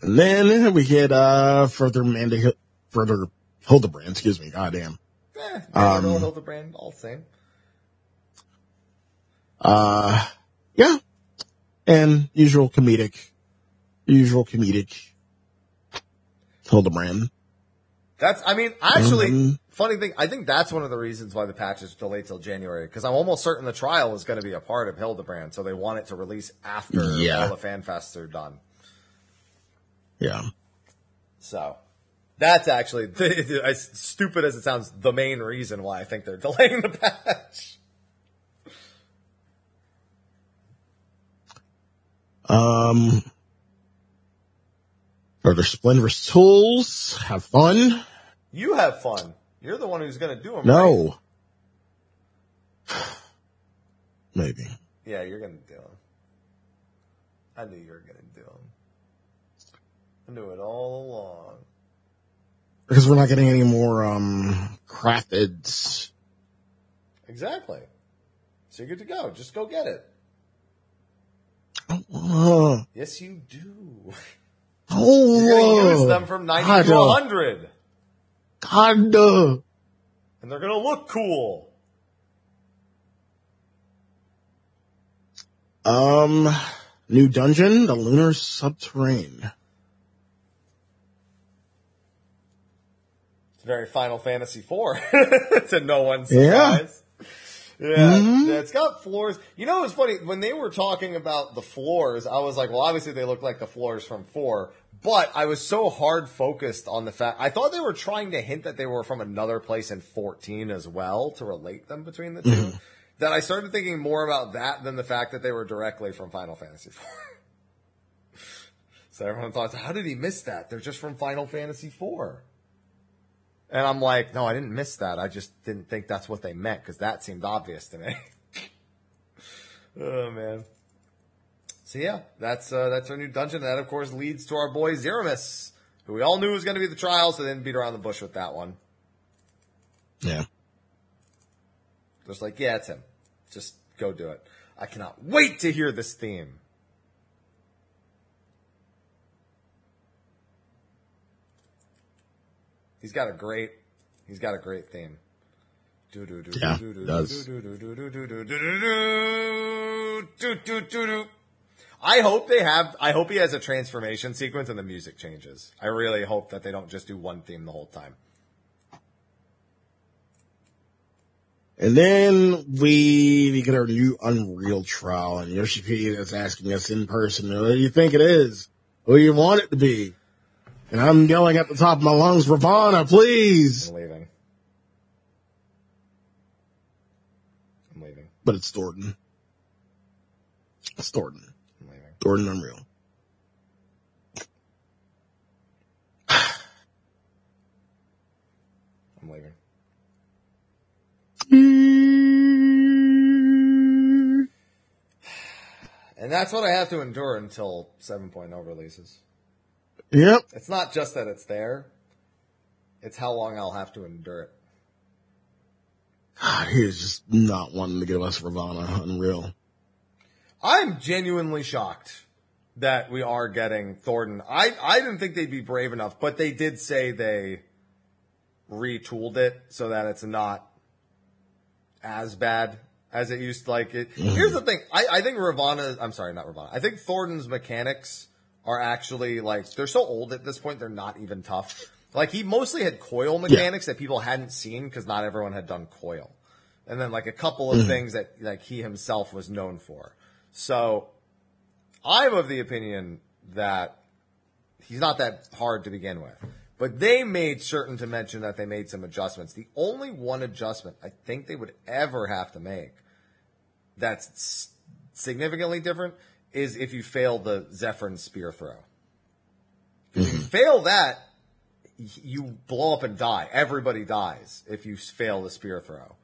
And then we get, uh, further Manda, further Hildibrand, excuse me, goddamn. Eh, Um, um, Hildibrand, all the same. Uh, yeah. And usual comedic, usual comedic Hildibrand. That's, I mean, actually, Mhm. funny thing, I think that's one of the reasons why the patch is delayed till January, because I'm almost certain the trial is going to be a part of Hildibrand, so they want it to release after Yeah. all the fan fests are done. Yeah. So, that's actually, as stupid as it sounds, the main reason why I think they're delaying the patch. Um, further Splendiferous tools. Have fun. You have fun. You're the one who's going to do them. right? No. Maybe. Yeah, you're going to do them. I knew you were going to do them. I knew it all along. Because we're not getting any more, um, crafted. Exactly. So you're good to go. Just go get it. Oh, Yes, you do. oh, You're to use them from 90 God, to uh, 100. God, uh, And they're to look cool. um, new dungeon, the Lunar Subterrane. It's very Final Fantasy IV to no one's Yeah. surprise. Yeah. Mhm. it's got floors. You know, it's funny when they were talking about the floors. I was like, well, obviously they look like the floors from four, but I was so hard focused on the fact I thought they were trying to hint that they were from another place in fourteen as well to relate them between the 2 That I started thinking more about that than the fact that they were directly from Final Fantasy IV. so everyone thought, how did he miss that? They're just from Final Fantasy IV. And I'm like, no, I didn't miss that. I just didn't think that's what they meant because that seemed obvious to me. oh man. So yeah, that's uh, that's our new dungeon. That of course leads to our boy Zeromus, who we all knew was going to be the trial, so they didn't beat around the bush with that one. Yeah. Just like, yeah, it's him. Just go do it. I cannot wait to hear this theme. He's got a great, he's got a great theme. Yeah, does. I hope they have. I hope he has a transformation sequence and the music changes. I really hope that they don't just do one theme the whole time. And then we, we get our new Unreal trial and Yoshi P is asking us in person, who do you think it is? Who do you want it to be? And I'm yelling at the top of my lungs, Ravana, please! I'm leaving. I'm leaving. But it's Thordan. It's Thordan. I'm leaving. Thordan Unreal. I'm leaving. And that's what I have to endure until 7.0 releases. Yep. It's not just that it's there, it's how long I'll have to endure it. God, he is just not wanting to give us Ravana. Unreal. I'm genuinely shocked that we are getting Thordan. I, I didn't think they'd be brave enough, but they did say they retooled it so that it's not as bad as it used to like it. Mm-hmm. Here's the thing. I, I think Ravana, I'm sorry, not Ravana. I think Thordan's mechanics are actually like, they're so old at this point, they're not even tough. Like he mostly had coil mechanics that people hadn't seen because not everyone had done coil. And then like a couple of mm-hmm. things that like he himself was known for. So I'm of the opinion that he's not that hard to begin with. But they made certain to mention that they made some adjustments. The only one adjustment I think they would ever have to make that's significantly different is if you fail the Zephirin spear throw. If you mm-hmm. fail that, you blow up and die. Everybody dies if you fail the spear throw.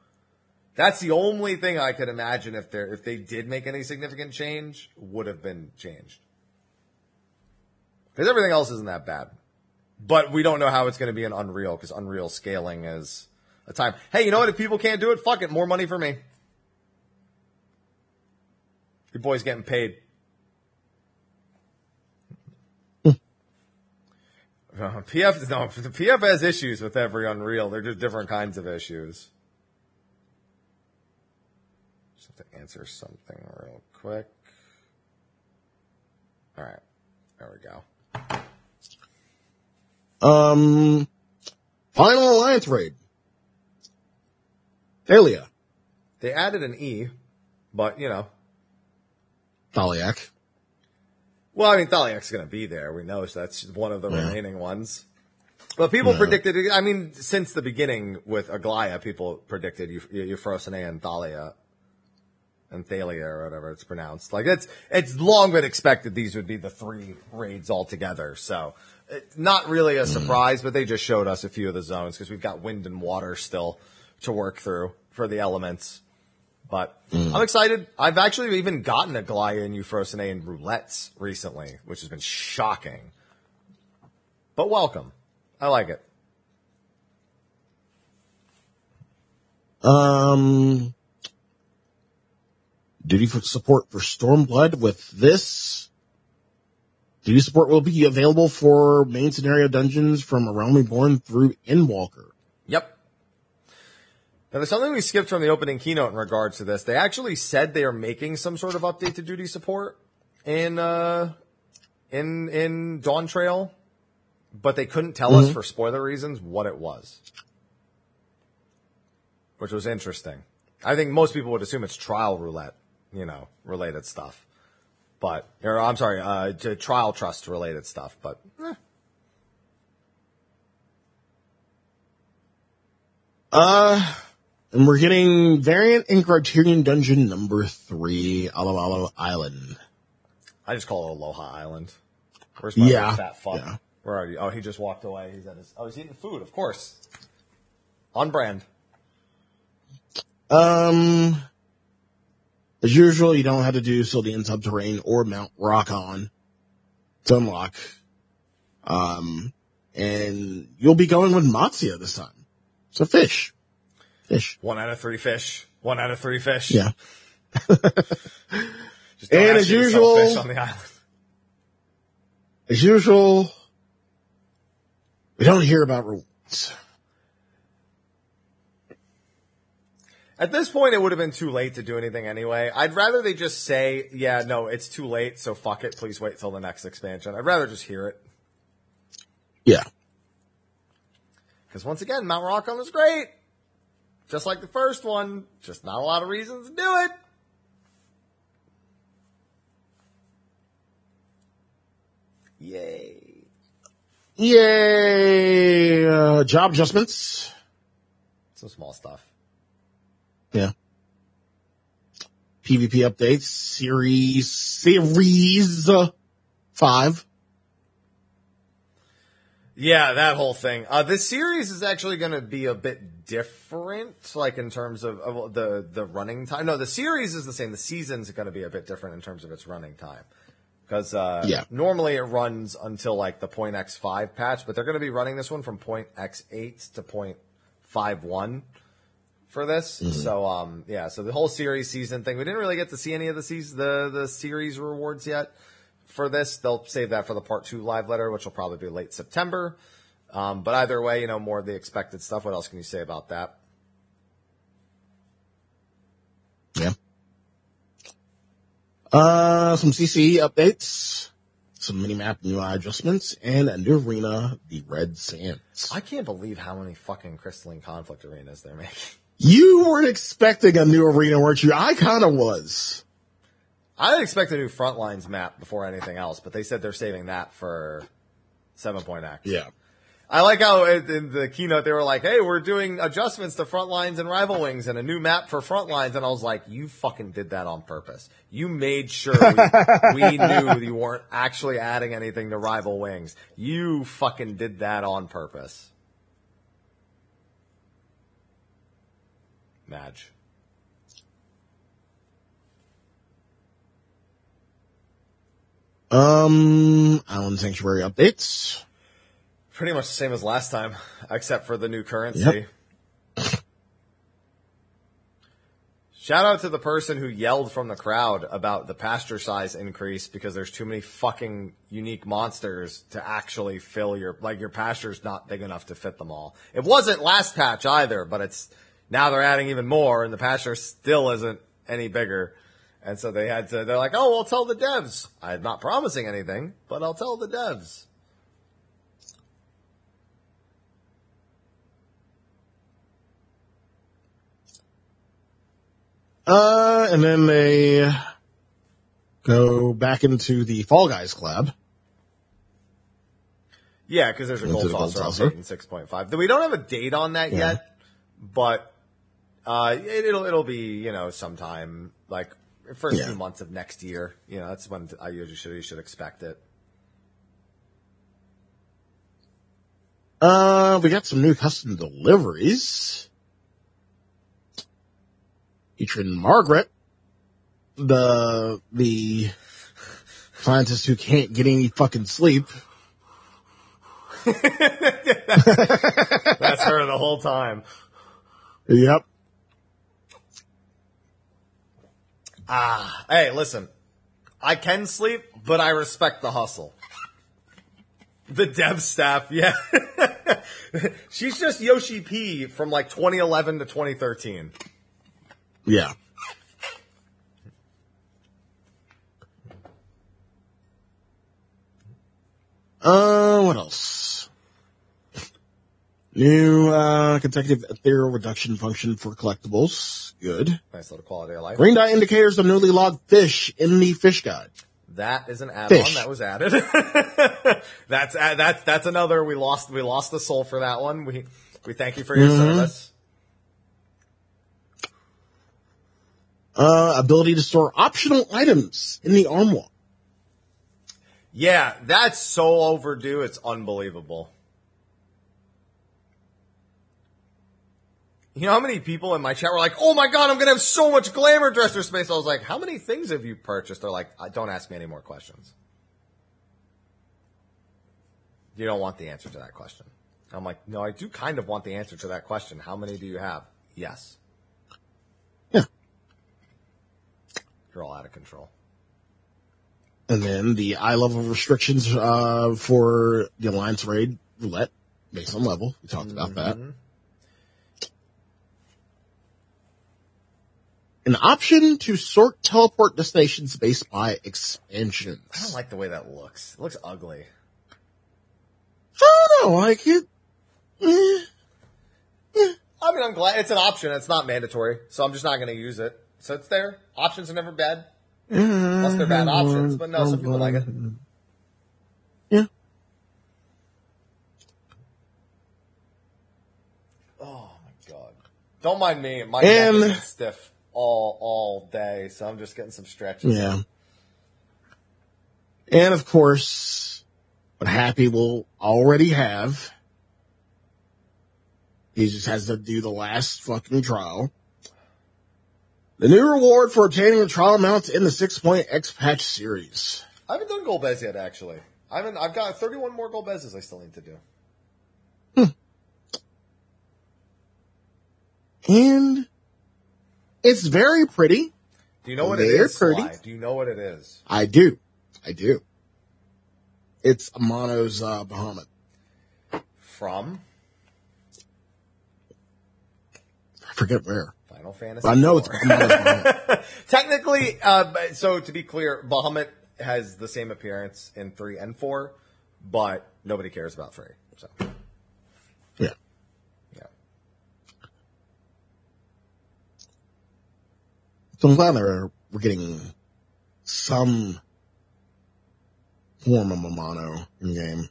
That's the only thing I could imagine if they if they did make any significant change would have been changed. Because everything else isn't that bad. But we don't know how it's going to be in Unreal because Unreal scaling is a time. Hey, you know what? If people can't do it, fuck it. More money for me. Your boy's getting paid. Uh, PF no, the PF has issues with every Unreal. They're just different kinds of issues. Just have to answer something real quick. All right, there we go. Um, final alliance raid. Thalia. They added an E, but you know, Thaliak. Well, I mean, Thaliak's going to be there. We know so that's one of the Yeah. remaining ones. But people Yeah. predicted. I mean, since the beginning with Aglaia, people predicted Euph- Euphrosyne and Thalia and Thalia or whatever it's pronounced. Like it's it's long been expected these would be the three raids altogether. So it's not really a mm. surprise, but they just showed us a few of the zones because we've got wind and water still to work through for the elements. But I'm excited. I've actually even gotten Aglaia and Euphrosyne and roulettes recently, which has been shocking. But welcome. I like it. Um, duty for support for Stormblood with this. Duty support will be available for main scenario dungeons from A Realm Reborn through Endwalker. Now, there's something we skipped from the opening keynote in regards to this. They actually said they are making some sort of update to duty support in uh, in in Dawntrail, but they couldn't tell us for spoiler reasons what it was, which was interesting. I think most people would assume it's trial roulette, you know, related stuff, but or I'm sorry, uh, to trial trust related stuff, but. eh. Uh, and we're getting variant and criterion dungeon number three, Alo Island. I just call it Aloha Island. Where's my Yeah. fat fuck? Yeah. Where are you? Oh, he just walked away. He's at his. Oh, he's eating food. Of course. On brand. Um, as usual, you don't have to do Sil'dihn Subterrane or Mount Rokkon to unlock. Um, and you'll be going with Matsuya this time. So fish. Fish. One out of three fish. One out of three fish. Yeah. Just And as you to sell usual- fish on the island. As usual, we don't hear about rewards. At this point, it would have been too late to do anything anyway. I'd rather they just say, "Yeah, no, it's too late, so fuck it. Please wait till the next expansion." I'd rather just hear it Yeah. because once again, Mount Rokkon is great, just like the first one. Just not a lot of reasons to do it. Yay! Yay! Uh, job adjustments. Some small stuff. Yeah. PvP updates, series, series uh, five. Yeah, that whole thing. Uh, this series is actually going to be a bit different, like in terms of, of the the running time. No, the series is the same. The season's going to be a bit different in terms of its running time. Because uh, Yeah. normally it runs until like the point X5 patch, but they're going to be running this one from point X8 to point 51 for this. So um yeah, so the whole series season thing, we didn't really get to see any of the season, the the series rewards yet. For this, they'll save that for the part two live letter, which will probably be late September. Um, but either way, you know, more of the expected stuff. What else can you say about that? Yeah. Uh, some CCE updates, some minimap UI adjustments, and a new arena, the Red Sands. I can't believe how many fucking crystalline conflict arenas they're making. You weren't expecting a new arena, weren't you? I kind of was. I didn't expect a new Frontlines map before anything else, but they said they're saving that for 7.x. Yeah. I like how in in the keynote they were like, "Hey, we're doing adjustments to Frontlines and Rival Wings and a new map for Frontlines," and I was like, "You fucking did that on purpose. You made sure we, we knew you weren't actually adding anything to Rival Wings. You fucking did that on purpose." Madge. Um, Island Sanctuary updates. Pretty much the same as last time, except for the new currency. Yep. Shout out to the person who yelled from the crowd about the pasture size increase because there's too many fucking unique monsters to actually fill your, like your pasture's not big enough to fit them all. It wasn't last patch either, but it's, now they're adding even more and the pasture still isn't any bigger. And so they had to, they're like, oh, well, tell the devs. I'm not promising anything, but I'll tell the devs. Uh, and then they go back into the Fall Guys Club. Yeah, because there's a gold the gold saucer in six point five. We don't have a date on that Yeah. yet, but uh, it, it'll it'll be you know sometime like first Yeah. few months of next year. You know that's when I usually should you should expect it. Uh, we got some new custom deliveries. Featuring Margaret, the, the scientist who can't get any fucking sleep. That's her the whole time. Yep. Ah, hey, listen, I can sleep, but I respect the hustle. The dev staff, yeah. She's just Yoshi P from like 2011 to 2013. Yeah. Uh, what else? New, uh, consecutive aetherial reduction function for collectibles. Good. Nice little quality of life. Green dye indicators of newly logged fish in the fish guide. That is an add-on Fish. that was added. that's uh, that's that's another. We lost we lost the soul for that one. We we thank you for your service. Uh, ability to store optional items in the armoire. Yeah, that's so overdue. It's unbelievable. You know how many people in my chat were like, "Oh my god, I'm gonna have so much glamour dresser space." I was like, "How many things have you purchased?" They're like, "Don't ask me any more questions." You don't want the answer to that question. I'm like, "No, I do kind of want the answer to that question. How many do you have?" Yes. Yeah. You're all out of control. And then the eye level restrictions, uh, for the Alliance raid roulette based on level. We talked about that. An option to sort teleport destinations based by expansions. I don't like the way that looks. It looks ugly. I don't know, like it. eh. I mean, I'm glad it's an option. It's not mandatory, so I'm just not going to use it. So it's there. Options are never bad, mm-hmm. unless they're bad options. But no, some people like it. Yeah. Oh my god! Don't mind me. My And- neck is stiff all all day, so I'm just getting some stretches. Yeah. And of course, what Happy will already have. He just has to do the last fucking trial. The new reward for obtaining the trial amounts in the six point X patch series. I haven't done Golbez yet, actually. I haven't. I've got 31 more Golbezes I still need to do. And it's very pretty. Do you know what it They're is? pretty. Sly? Do you know what it is? I do. I do. It's Amano's uh, Bahamut. From I forget where. Final Fantasy. I know it's IV. Amano's Bahamut. Technically, uh, so to be clear, Bahamut has the same appearance in three and four, but nobody cares about three. So Yeah. yeah, So I'm glad they're, we're getting some form of Amano in game.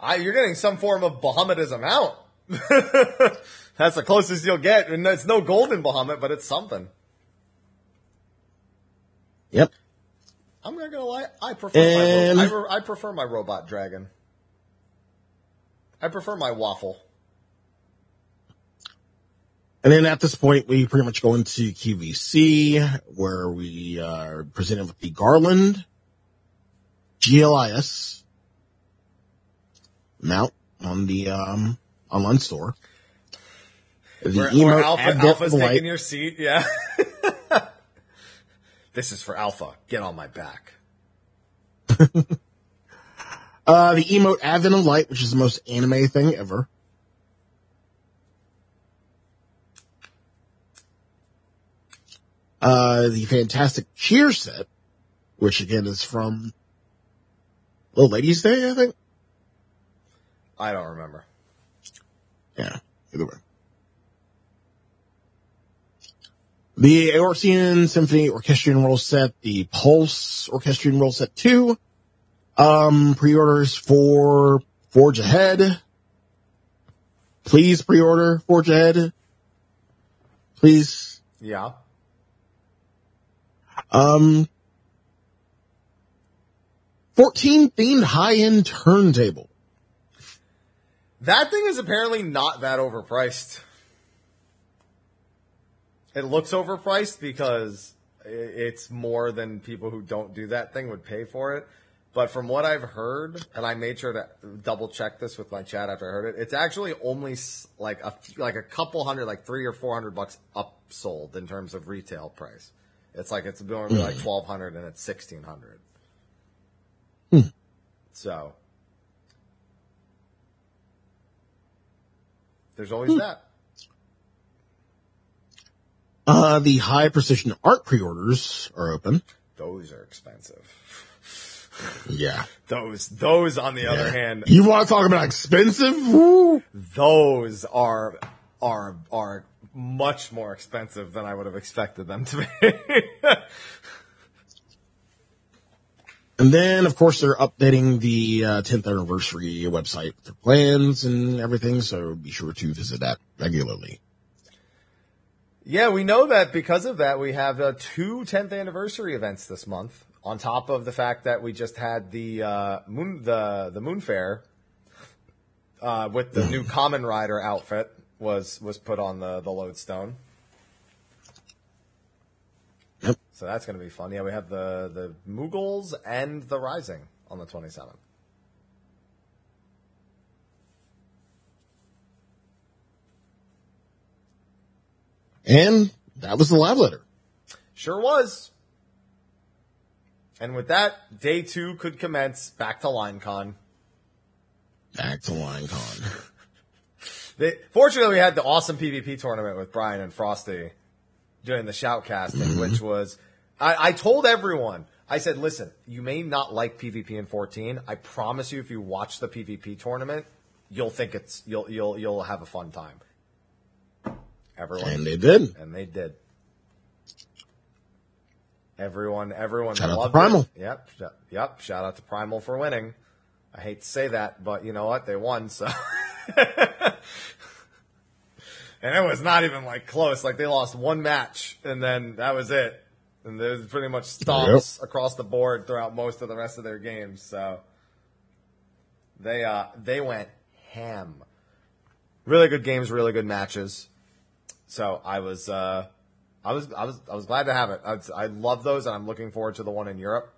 I, you're getting some form of Bahamutism out. That's the closest you'll get, and it's no golden Bahamut, but it's something. Yep. I'm not gonna lie, I prefer And- my ro- I, re- I prefer my robot dragon. I prefer my waffle. And then at this point, we pretty much go into QVC, where we are presented with the Garland GLIS mount on the um, online store. The Where, emote where Alpha, Alpha's Light. taking your seat, yeah. this is for Alpha. Get on my back. Uh, the emote Advent of Light, which is the most anime thing ever. Uh, the fantastic cheer set, which again is from Little Ladies Day, I think. I don't remember. Yeah, either way. The Aorcian Symphony Orchestrion Roll Set, the Pulse Orchestrion Roll Set 2, um, pre-orders for Forge Ahead. Please pre-order Forge Ahead. Please. Yeah. Um, 14 themed high-end turntable. That thing is apparently not that overpriced. It looks overpriced because it's more than people who don't do that thing would pay for it. But from what I've heard, and I made sure to double check this with my chat after I heard it, it's actually only like a few- like a couple hundred, like three or four hundred bucks upsold in terms of retail price. It's like it's normally like mm. twelve hundred and it's sixteen hundred. Hmm. So there's always that. Uh, the high precision art pre-orders are open. Those are expensive. Yeah. Those, those on the other hand, You want to talk about expensive? Woo! those are are are much more expensive than I would have expected them to be. And then, of course, they're updating the uh, 10th anniversary website with their plans and everything, so be sure to visit that regularly. yeah, we know that because of that, we have uh, two 10th anniversary events this month. On top of the fact that we just had the uh, moon the the moon fair uh, with the new Common Rider outfit was was put on the the lodestone. Yep. So that's going to be fun. Yeah, we have the the Moogles and the Rising on the 27th. And that was the live letter. Sure was. And with that, day two could commence back to LineCon. Back to LineCon. They, fortunately, we had the awesome PvP tournament with Brian and Frosty doing the shoutcasting, mm-hmm. which was, I, I told everyone, I said, listen, you may not like PvP in 14. I promise you, if you watch the PvP tournament, you'll think it's, you'll, you'll, you'll have a fun time. Everyone. And they did. And they did. Everyone, everyone Shout out to loved Primal. it. Yep, sh- yep. Shout out to Primal for winning. I hate to say that, but you know what? They won, so. and it was not even like close. Like they lost one match, and then that was it. And there's pretty much stomps across the board throughout most of the rest of their games. So they uh they went ham. Really good games, really good matches. So I was uh I was I was I was glad to have it. I, I love those, and I'm looking forward to the one in Europe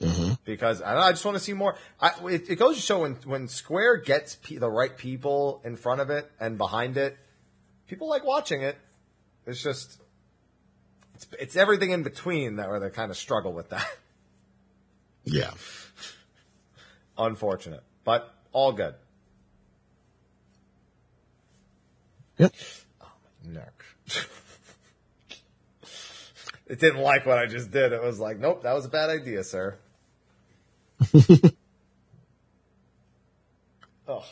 hmm because I, I just want to see more. I, it, it goes to show when when Square gets pe- the right people in front of it and behind it, people like watching it. It's just it's, it's everything in between that where they kind of struggle with that. Yeah. Unfortunate, but all good. Yep. Neck. it didn't like what I just did. It was like, nope, that was a bad idea, sir. Ugh.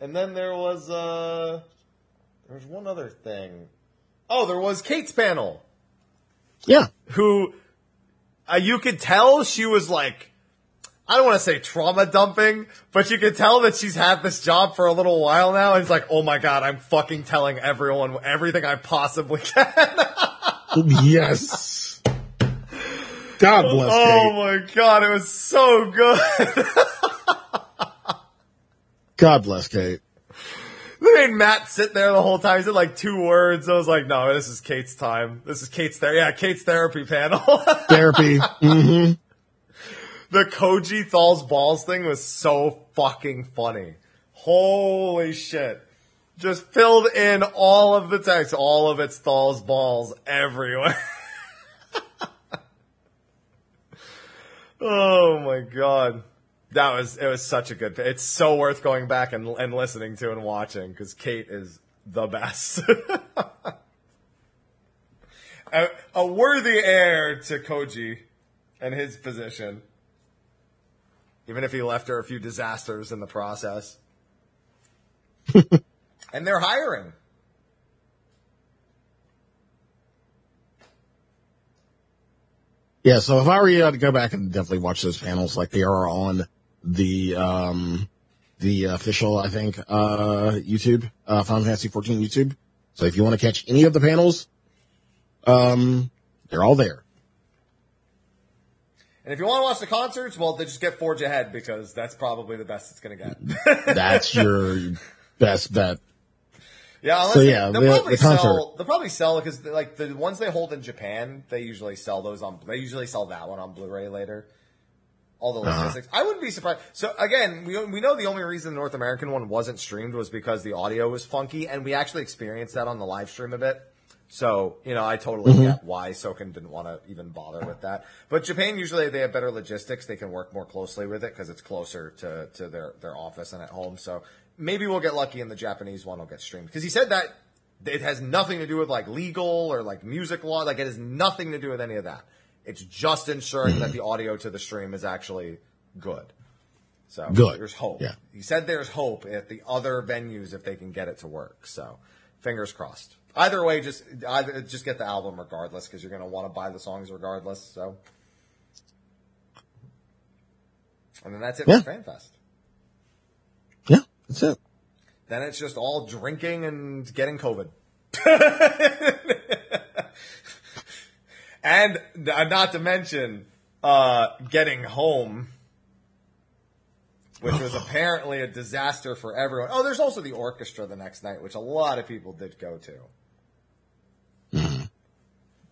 And then there was uh there was one other thing. Oh, there was Kate's panel, Yeah. who uh, you could tell she was like I don't want to say trauma dumping, but you could tell that she's had this job for a little while now, and it's like, oh my god, I'm fucking telling everyone everything I possibly can. yes. God bless oh Kate. my god, it was so good. God bless Kate. Made Matt sit there the whole time. He said like two words. I was like, no, this is Kate's time. This is Kate's therapy. Yeah, Kate's therapy panel. Therapy. hmm the Koji Thal's balls thing was so fucking funny. Holy shit. Just filled in all of the text, all of its Thal's balls everywhere. oh my god. That was, it was such a good, it's so worth going back and, and listening to and watching because Kate is the best. a, a worthy heir to Koji and his position. Even if he left her a few disasters in the process. and they're hiring. Yeah, so if I were you, I'd go back and definitely watch those panels like they are on the, um, the official, I think, uh, YouTube, uh, Final Fantasy 14 YouTube. So if you want to catch any of the panels, um, they're all there. And if you want to watch the concerts, well, then just get Forge Ahead because that's probably the best it's going to get. That's your best bet. yeah, unless So, they, yeah, they'll the- probably the concert. sell. They'll probably sell because like the ones they hold in Japan, they usually sell those on. They usually sell that one on Blu-ray later. All the Uh-huh. logistics. I wouldn't be surprised. So again, we we know the only reason the North American one wasn't streamed was because the audio was funky, and we actually experienced that on the live stream a bit. So, you know, I totally get why Soken didn't want to even bother with that. But Japan usually they have better logistics. They can work more closely with it because it's closer to, to their, their office and at home. So maybe we'll get lucky and the Japanese one will get streamed. Because he said that it has nothing to do with like legal or like music law. Like it has nothing to do with any of that. It's just ensuring that mm-hmm. the audio to the stream is actually good. So Good. there's hope. Yeah. He said there's hope at the other venues if they can get it to work. So fingers crossed. Either way, just either just get the album regardless because you're going to want to buy the songs regardless. So, and then that's it Yeah. for FanFest. Yeah, that's it. Then it's just all drinking and getting COVID. and uh, not to mention uh, getting home, which was apparently a disaster for everyone. Oh, there's also the orchestra the next night, which a lot of people did go to.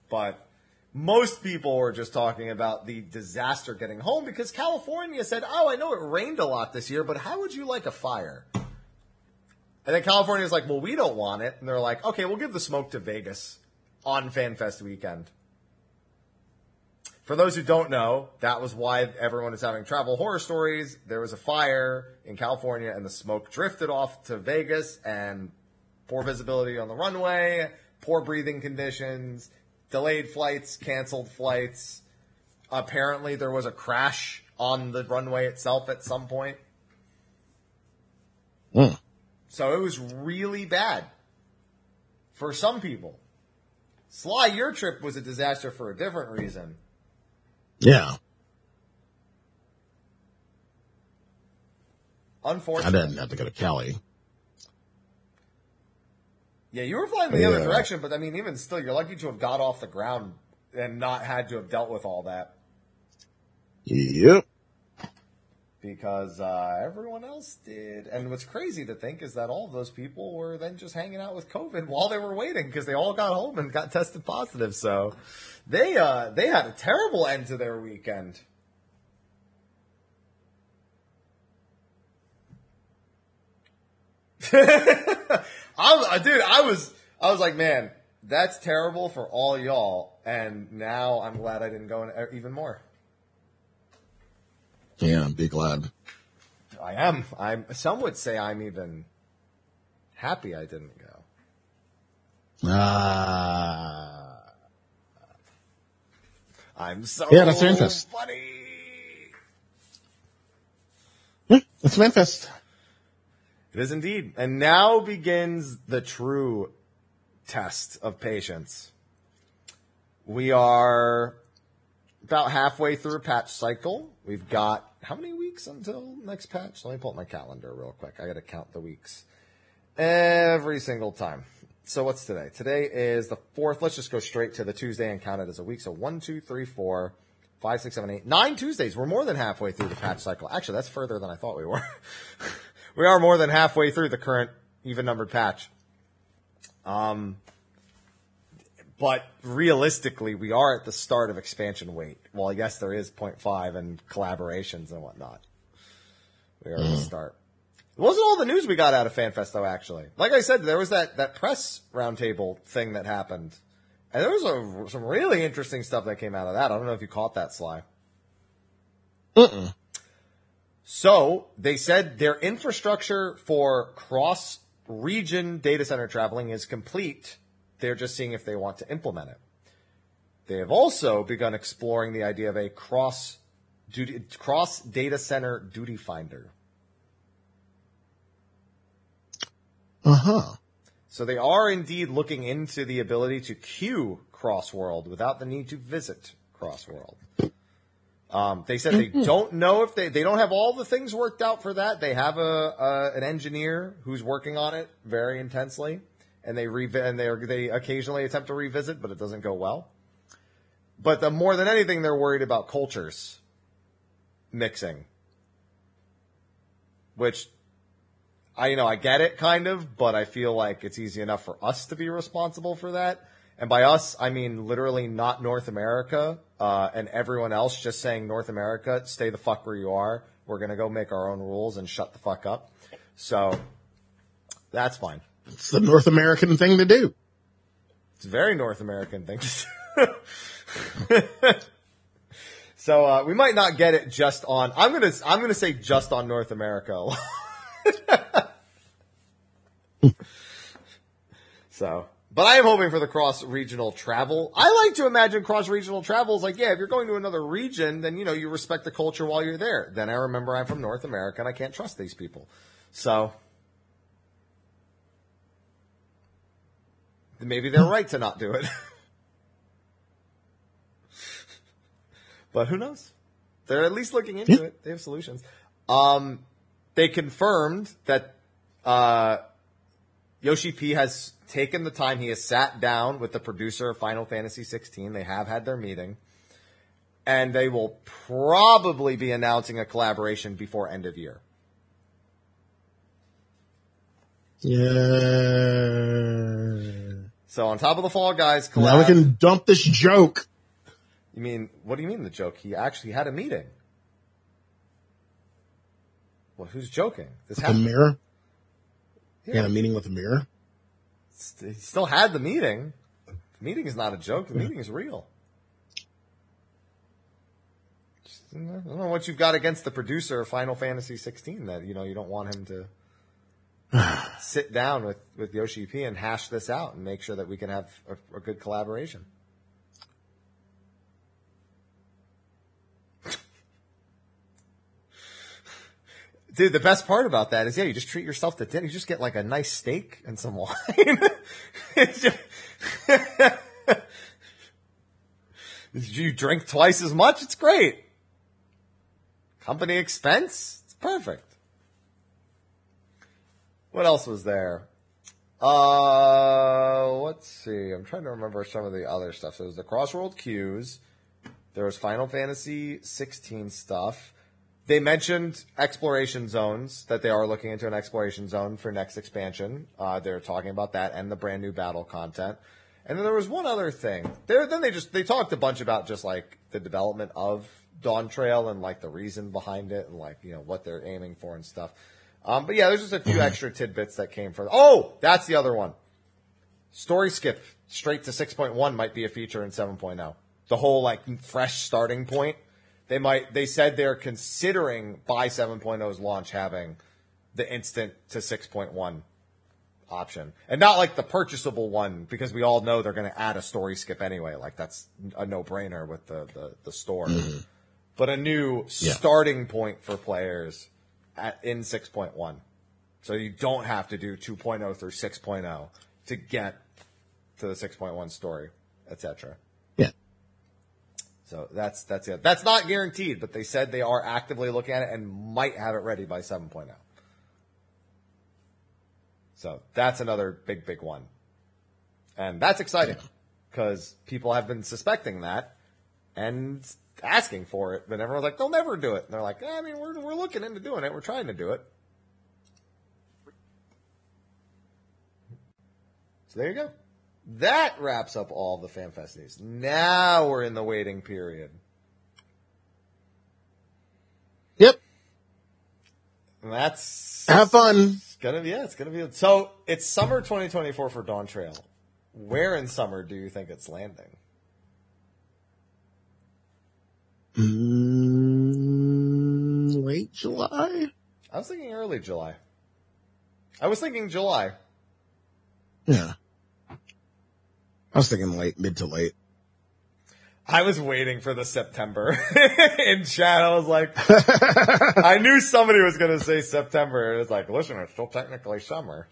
But most people were just talking about the disaster getting home because California said, "Oh, I know it rained a lot this year, but how would you like a fire?" And then California's like, "Well, we don't want it," and they're like, "Okay, we'll give the smoke to Vegas on FanFest weekend." For those who don't know, that was why everyone is having travel horror stories. There was a fire in California, and the smoke drifted off to Vegas, and poor visibility on the runway, poor breathing conditions, delayed flights, canceled flights. Apparently, there was a crash on the runway itself at some point. Mm. So it was really bad for some people. Sly, your trip was a disaster for a different reason. Yeah, Unfortunately. I didn't have to go to Cali. Yeah, you were flying the other direction, but I mean, even still, you're lucky to have got off the ground and not had to have dealt with all that Yep. because uh, everyone else did. And what's crazy to think is that all of those people were then just hanging out with COVID while they were waiting because they all got home and got tested positive. So they uh, they had a terrible end to their weekend. I'm, uh, dude, I was I was like, man, that's terrible for all y'all, and now I'm glad I didn't go in uh, even more. Yeah, be glad. I am. I'm. Some would say I'm even happy I didn't go. Ah. I'm so Yeah, that's Fanfest. funny. Yeah, it's Manfest. It is indeed, and now begins the true test of patience. We are about halfway through a patch cycle. We've got how many weeks until next patch? Let me pull up my calendar real quick. I got to count the weeks every single time. So what's today? Today is the fourth. Let's just go straight to the Tuesday and count it as a week. So one, two, three, four, five, six, seven, eight, nine Tuesdays. We're more than halfway through the patch cycle. Actually, that's further than I thought we were. we are more than halfway through the current even numbered patch. Um, but realistically, we are at the start of expansion weight. Well, yes, there is 0.5 and collaborations and whatnot. We are at the start. It wasn't all the news we got out of FanFest though, actually. Like I said, there was that, that press roundtable thing that happened. And there was a, some really interesting stuff that came out of that. I don't know if you caught that, Sly. Mm-mm. So they said their infrastructure for cross region data center traveling is complete. They're just seeing if they want to implement it. They have also begun exploring the idea of a cross duty, cross data center duty finder. Uh-huh. So they are indeed looking into the ability to queue Crossworld without the need to visit Crossworld. Um, they said they don't know if they they don't have all the things worked out for that. They have a, a an engineer who's working on it very intensely, and they re- and they they occasionally attempt to revisit, but it doesn't go well. But the more than anything, they're worried about cultures mixing, which I you know I get it kind of, but I feel like it's easy enough for us to be responsible for that. And by us, I mean literally not North America, uh, and everyone else just saying North America, stay the fuck where you are. We're gonna go make our own rules and shut the fuck up. So that's fine. It's the North American thing to do. It's a very North American thing. to do. so uh, we might not get it just on. I'm gonna I'm gonna say just on North America. so, but I am hoping for the cross regional travel. I like to imagine cross regional travel is like, yeah, if you're going to another region, then you know you respect the culture while you're there. Then I remember I'm from North America and I can't trust these people. So maybe they're right to not do it. but who knows? They're at least looking into it. They have solutions. Um, they confirmed that uh, Yoshi P has taken the time. He has sat down with the producer of Final Fantasy 16. They have had their meeting, and they will probably be announcing a collaboration before end of year. Yeah. So on top of the Fall Guys collab, Now we can dump this joke. you mean what do you mean the joke? He actually had a meeting. Well, who's joking? This The mirror. Yeah. Yeah, a meeting with the mirror. He still had the meeting. The meeting is not a joke. The meeting is real. Just, I don't know what you've got against the producer of Final Fantasy 16 that you know you don't want him to sit down with with Yoshi P and hash this out and make sure that we can have a, a good collaboration. Dude, the best part about that is, yeah, you just treat yourself to dinner. You just get like a nice steak and some wine. It's just- you drink twice as much. It's great. Company expense. It's perfect. What else was there? Uh, let's see. I'm trying to remember some of the other stuff. So was the Crossworld Q's. There was Final Fantasy 16 stuff. They mentioned exploration zones that they are looking into an exploration zone for next expansion. Uh, they're talking about that and the brand new battle content. And then there was one other thing. There, then they just they talked a bunch about just like the development of Dawntrail and like the reason behind it and like you know what they're aiming for and stuff. Um, but yeah, there's just a few extra tidbits that came from. Oh, that's the other one. Story skip straight to 6.1 might be a feature in 7.0. The whole like fresh starting point. They might. They said they're considering by 7.0's launch having the instant to 6.1 option and not like the purchasable one because we all know they're going to add a story skip anyway. Like that's a no brainer with the, the, the store, mm-hmm. but a new Yeah. starting point for players at, in 6.1. So you don't have to do 2.0 through 6.0 to get to the 6.1 story, etc. So that's that's it. That's not guaranteed, but they said they are actively looking at it and might have it ready by 7.0. So that's another big, big one. And that's exciting because people have been suspecting that and asking for it, but everyone's like, they'll never do it. And they're like, I mean, we're, we're looking into doing it. We're trying to do it. So there you go. That wraps up all the FanFest news. Now we're in the waiting period. Yep. And that's Have fun. It's gonna be yeah, it's gonna be so it's summer 2024 for Dawntrail. Where in summer do you think it's landing? Mm, late July? I was thinking early July. I was thinking July. Yeah. I was thinking late, mid to late. I was waiting for the September in chat. I was like, I knew somebody was gonna say September. It was like, listen, it's still technically summer.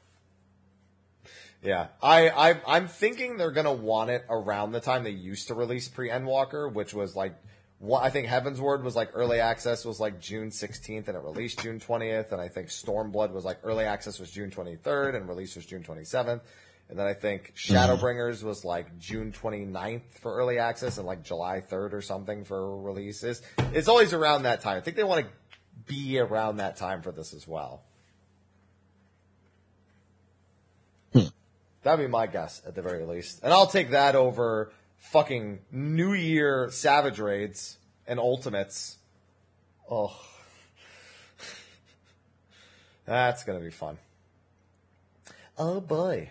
Yeah, I, I I'm thinking they're gonna want it around the time they used to release pre Endwalker, which was like, what I think Heavensward was like early access was like June 16th and it released June 20th, and I think Stormblood was like early access was June 23rd and release was June 27th. And then I think Shadowbringers mm-hmm. was like June 29th for early access and like July 3rd or something for releases. It's always around that time. I think they want to be around that time for this as well. Hmm. That'd be my guess at the very least. And I'll take that over fucking New Year Savage Raids and Ultimates. Oh. That's gonna be fun. Oh boy.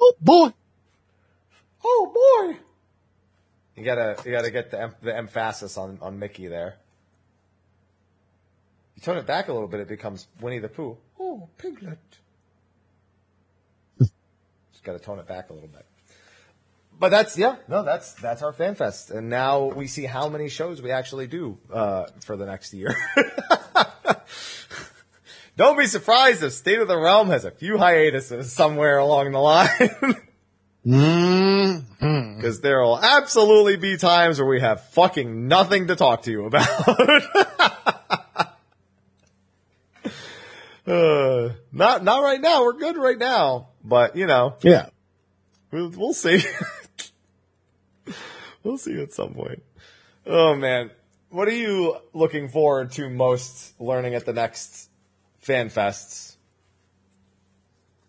Oh boy. Oh boy. You gotta, you gotta get the the emphasis on on Mickey there. You turn it back a little bit, it becomes Winnie the Pooh. Oh, Piglet. Just gotta tone it back a little bit. But that's yeah, no, that's that's our fan fest, and now we see how many shows we actually do uh, for the next year. Don't be surprised if State of the Realm has a few hiatuses somewhere along the line. Mm-hmm. Because there will absolutely be times where we have fucking nothing to talk to you about. uh, not not right now. We're good right now, but you know Yeah. we'll, we'll see. we'll see at some point. Oh man, what are you looking forward to most learning at the next fan fests?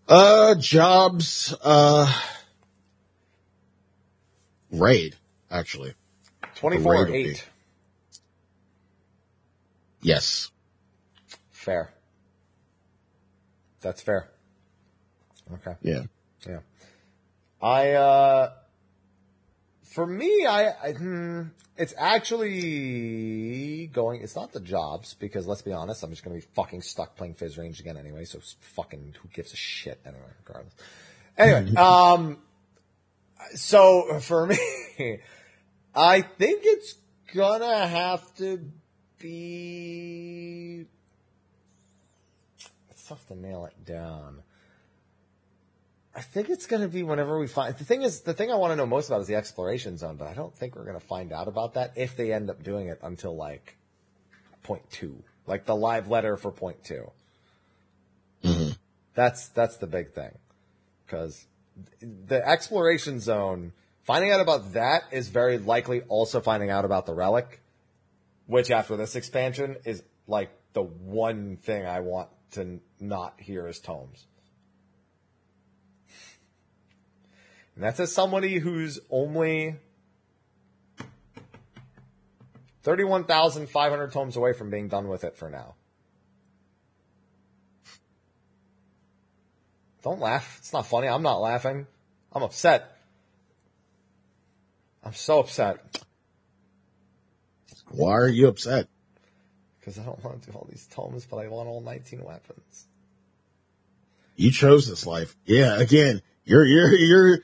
Uh, jobs, uh, raid, actually. 24 raid 8. Yes. Fair. That's fair. Okay. Yeah. Yeah. I, uh, for me, I, I hmm, it's actually going, it's not the jobs, because let's be honest, I'm just gonna be fucking stuck playing Phys Range again anyway, so fucking, who gives a shit anyway, regardless. Anyway, um, so for me, I think it's gonna have to be, it's tough to nail it down. I think it's going to be whenever we find. The thing is, the thing I want to know most about is the exploration zone, but I don't think we're going to find out about that if they end up doing it until like point two, like the live letter for point 2 mm-hmm. That's that's the big thing, because the exploration zone. Finding out about that is very likely also finding out about the relic, which after this expansion is like the one thing I want to not hear is tomes. And that's as somebody who's only 31,500 tomes away from being done with it for now. Don't laugh. It's not funny. I'm not laughing. I'm upset. I'm so upset. Why are you upset? Because I don't want to do all these tomes, but I want all 19 weapons. You chose this life. Yeah, again, you're, you're, you're,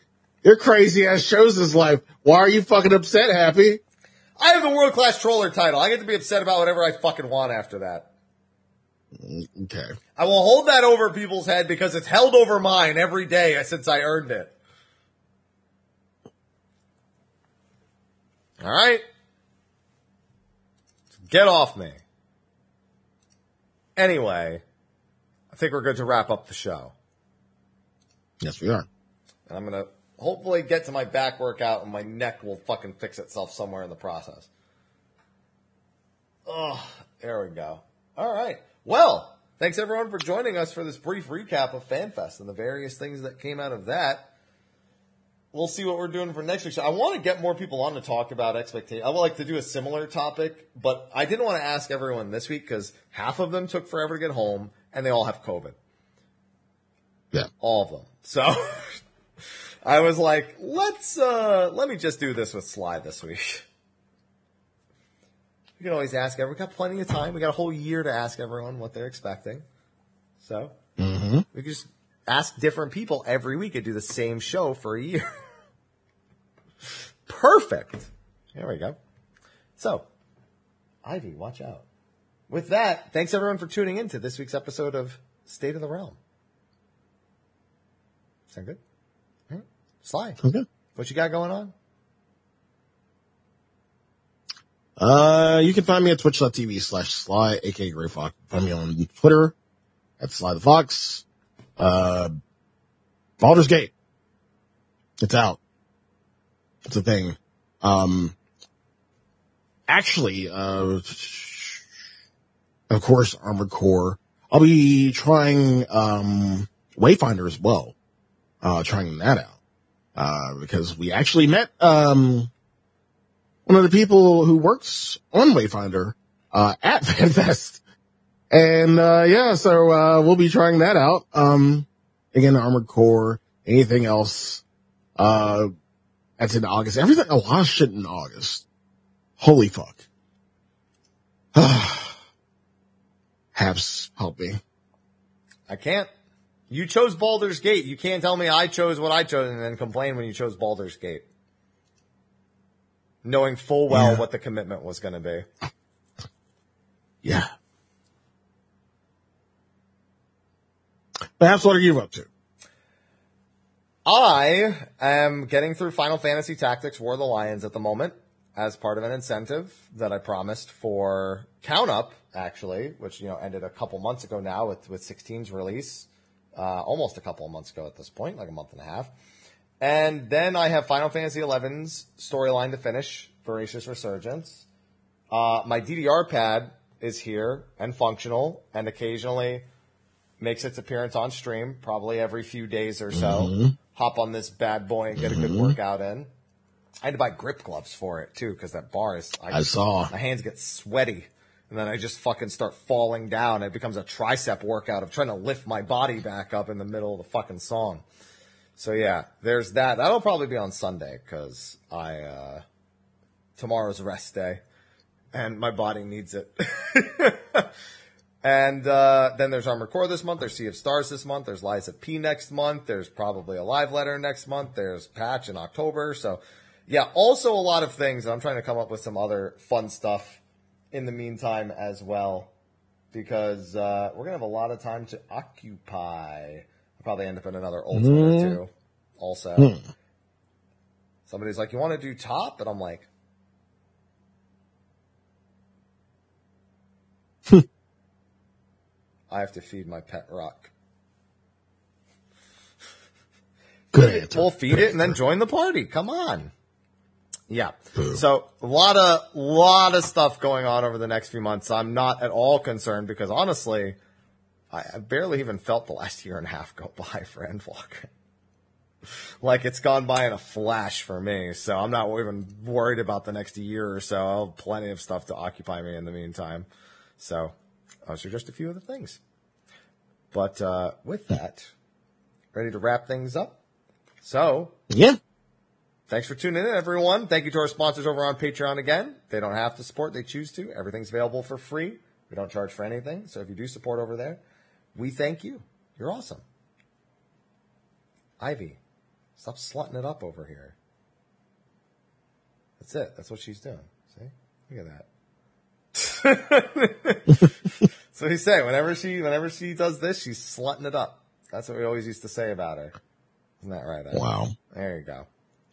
you're crazy ass shows his life. Why are you fucking upset, Happy? I have the world class troller title. I get to be upset about whatever I fucking want after that. Mm, okay. I will hold that over people's head because it's held over mine every day since I earned it. All right. Get off me. Anyway, I think we're good to wrap up the show. Yes, we are. And I'm going to hopefully get to my back workout and my neck will fucking fix itself somewhere in the process. Oh, there we go. All right. Well, thanks everyone for joining us for this brief recap of FanFest and the various things that came out of that. We'll see what we're doing for next week. So I want to get more people on to talk about expectations. I would like to do a similar topic, but I didn't want to ask everyone this week because half of them took forever to get home and they all have COVID. Yeah. All of them. So I was like, let's, uh, let me just do this with Sly this week. You can always ask everyone. We got plenty of time. We got a whole year to ask everyone what they're expecting. So Mm-hmm. we could just ask different people every week and do the same show for a year. Perfect. There we go. So, Ivy, watch out. With that, thanks everyone for tuning in to this week's episode of State of the Realm. Sound good? Sly, Okay. what you got going on? Uh, you can find me at twitch.tv slash sly, aka Gray Fox. Find me on Twitter at Sly the Fox. Uh, Baldur's Gate. It's out. It's a thing. Um, actually, uh, of course, Armored Core. I'll be trying, um, Wayfinder as well. Uh, trying that out. Uh, because we actually met, um, one of the people who works on Wayfinder, uh, at FanFest. And, uh, yeah, so, uh, we'll be trying that out. Um, again, Armored Core, anything else, uh, that's in August. Everything, a lot of shit in August. Holy fuck. Haps, help me. I can't. You chose Baldur's Gate. You can't tell me I chose what I chose and then complain when you chose Baldur's Gate. Knowing full well Yeah. what the commitment was going to be. Yeah. Perhaps what are you up to? I am getting through Final Fantasy Tactics War of the Lions at the moment as part of an incentive that I promised for Count Up, actually, which, you know, ended a couple months ago now with, with 16's release. Uh, almost a couple of months ago at this point, like a month and a half. And then I have Final Fantasy XI's storyline to finish, Voracious Resurgence. Uh, my DDR pad is here and functional and occasionally makes its appearance on stream, probably every few days or so. Hop on this bad boy and get a good workout in. I had to buy grip gloves for it too, because that bar is. I saw. my hands get sweaty, and then I just fucking start falling down. It becomes a tricep workout of trying to lift my body back up in the middle of the fucking song. So yeah, there's that. That'll probably be on Sunday because I uh tomorrow's rest day, and my body needs it. And uh, then there's Armored Core this month. There's Sea of Stars this month. There's of P next month. There's probably a live letter next month. There's Patch in October. So, yeah, also a lot of things. I'm trying to come up with some other fun stuff in the meantime as well, because uh, we're gonna have a lot of time to occupy. I'll probably end up in another Ultimate or two. Also, hmm. somebody's like, "You want to do top?" And I'm like. Hmm. I have to feed my pet rock. feed it. We'll feed it and then join the party. Come on. Yeah. So a lot of, lot of stuff going on over the next few months. I'm not at all concerned because honestly, I, I barely even felt the last year and a half go by for Endwalker. like it's gone by in a flash for me. So I'm not even worried about the next year or so. I'll have plenty of stuff to occupy me in the meantime. So those are just a few of the things. But uh, with that, ready to wrap things up. So Yeah. Thanks for tuning in, everyone. Thank you to our sponsors over on Patreon again. They don't have to support, they choose to. Everything's available for free. We don't charge for anything. So if you do support over there, we thank you. You're awesome. Ivy, stop slutting it up over here. That's it. That's what she's doing. See? Look at that. so he say whenever she whenever she does this, she's slutting it up. That's what we always used to say about her. Isn't that right? Ivy? Wow. There you go.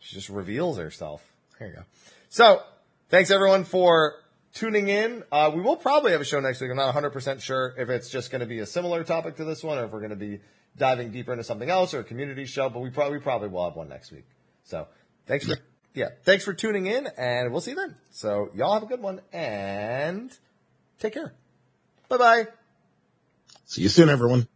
She just reveals herself. There you go. So, thanks everyone for tuning in. Uh, we will probably have a show next week. I'm not 100% sure if it's just going to be a similar topic to this one or if we're going to be diving deeper into something else or a community show, but we probably, probably will have one next week. So, thanks for, yeah, thanks for tuning in and we'll see you then. So, y'all have a good one and take care. Bye bye. See you soon, everyone.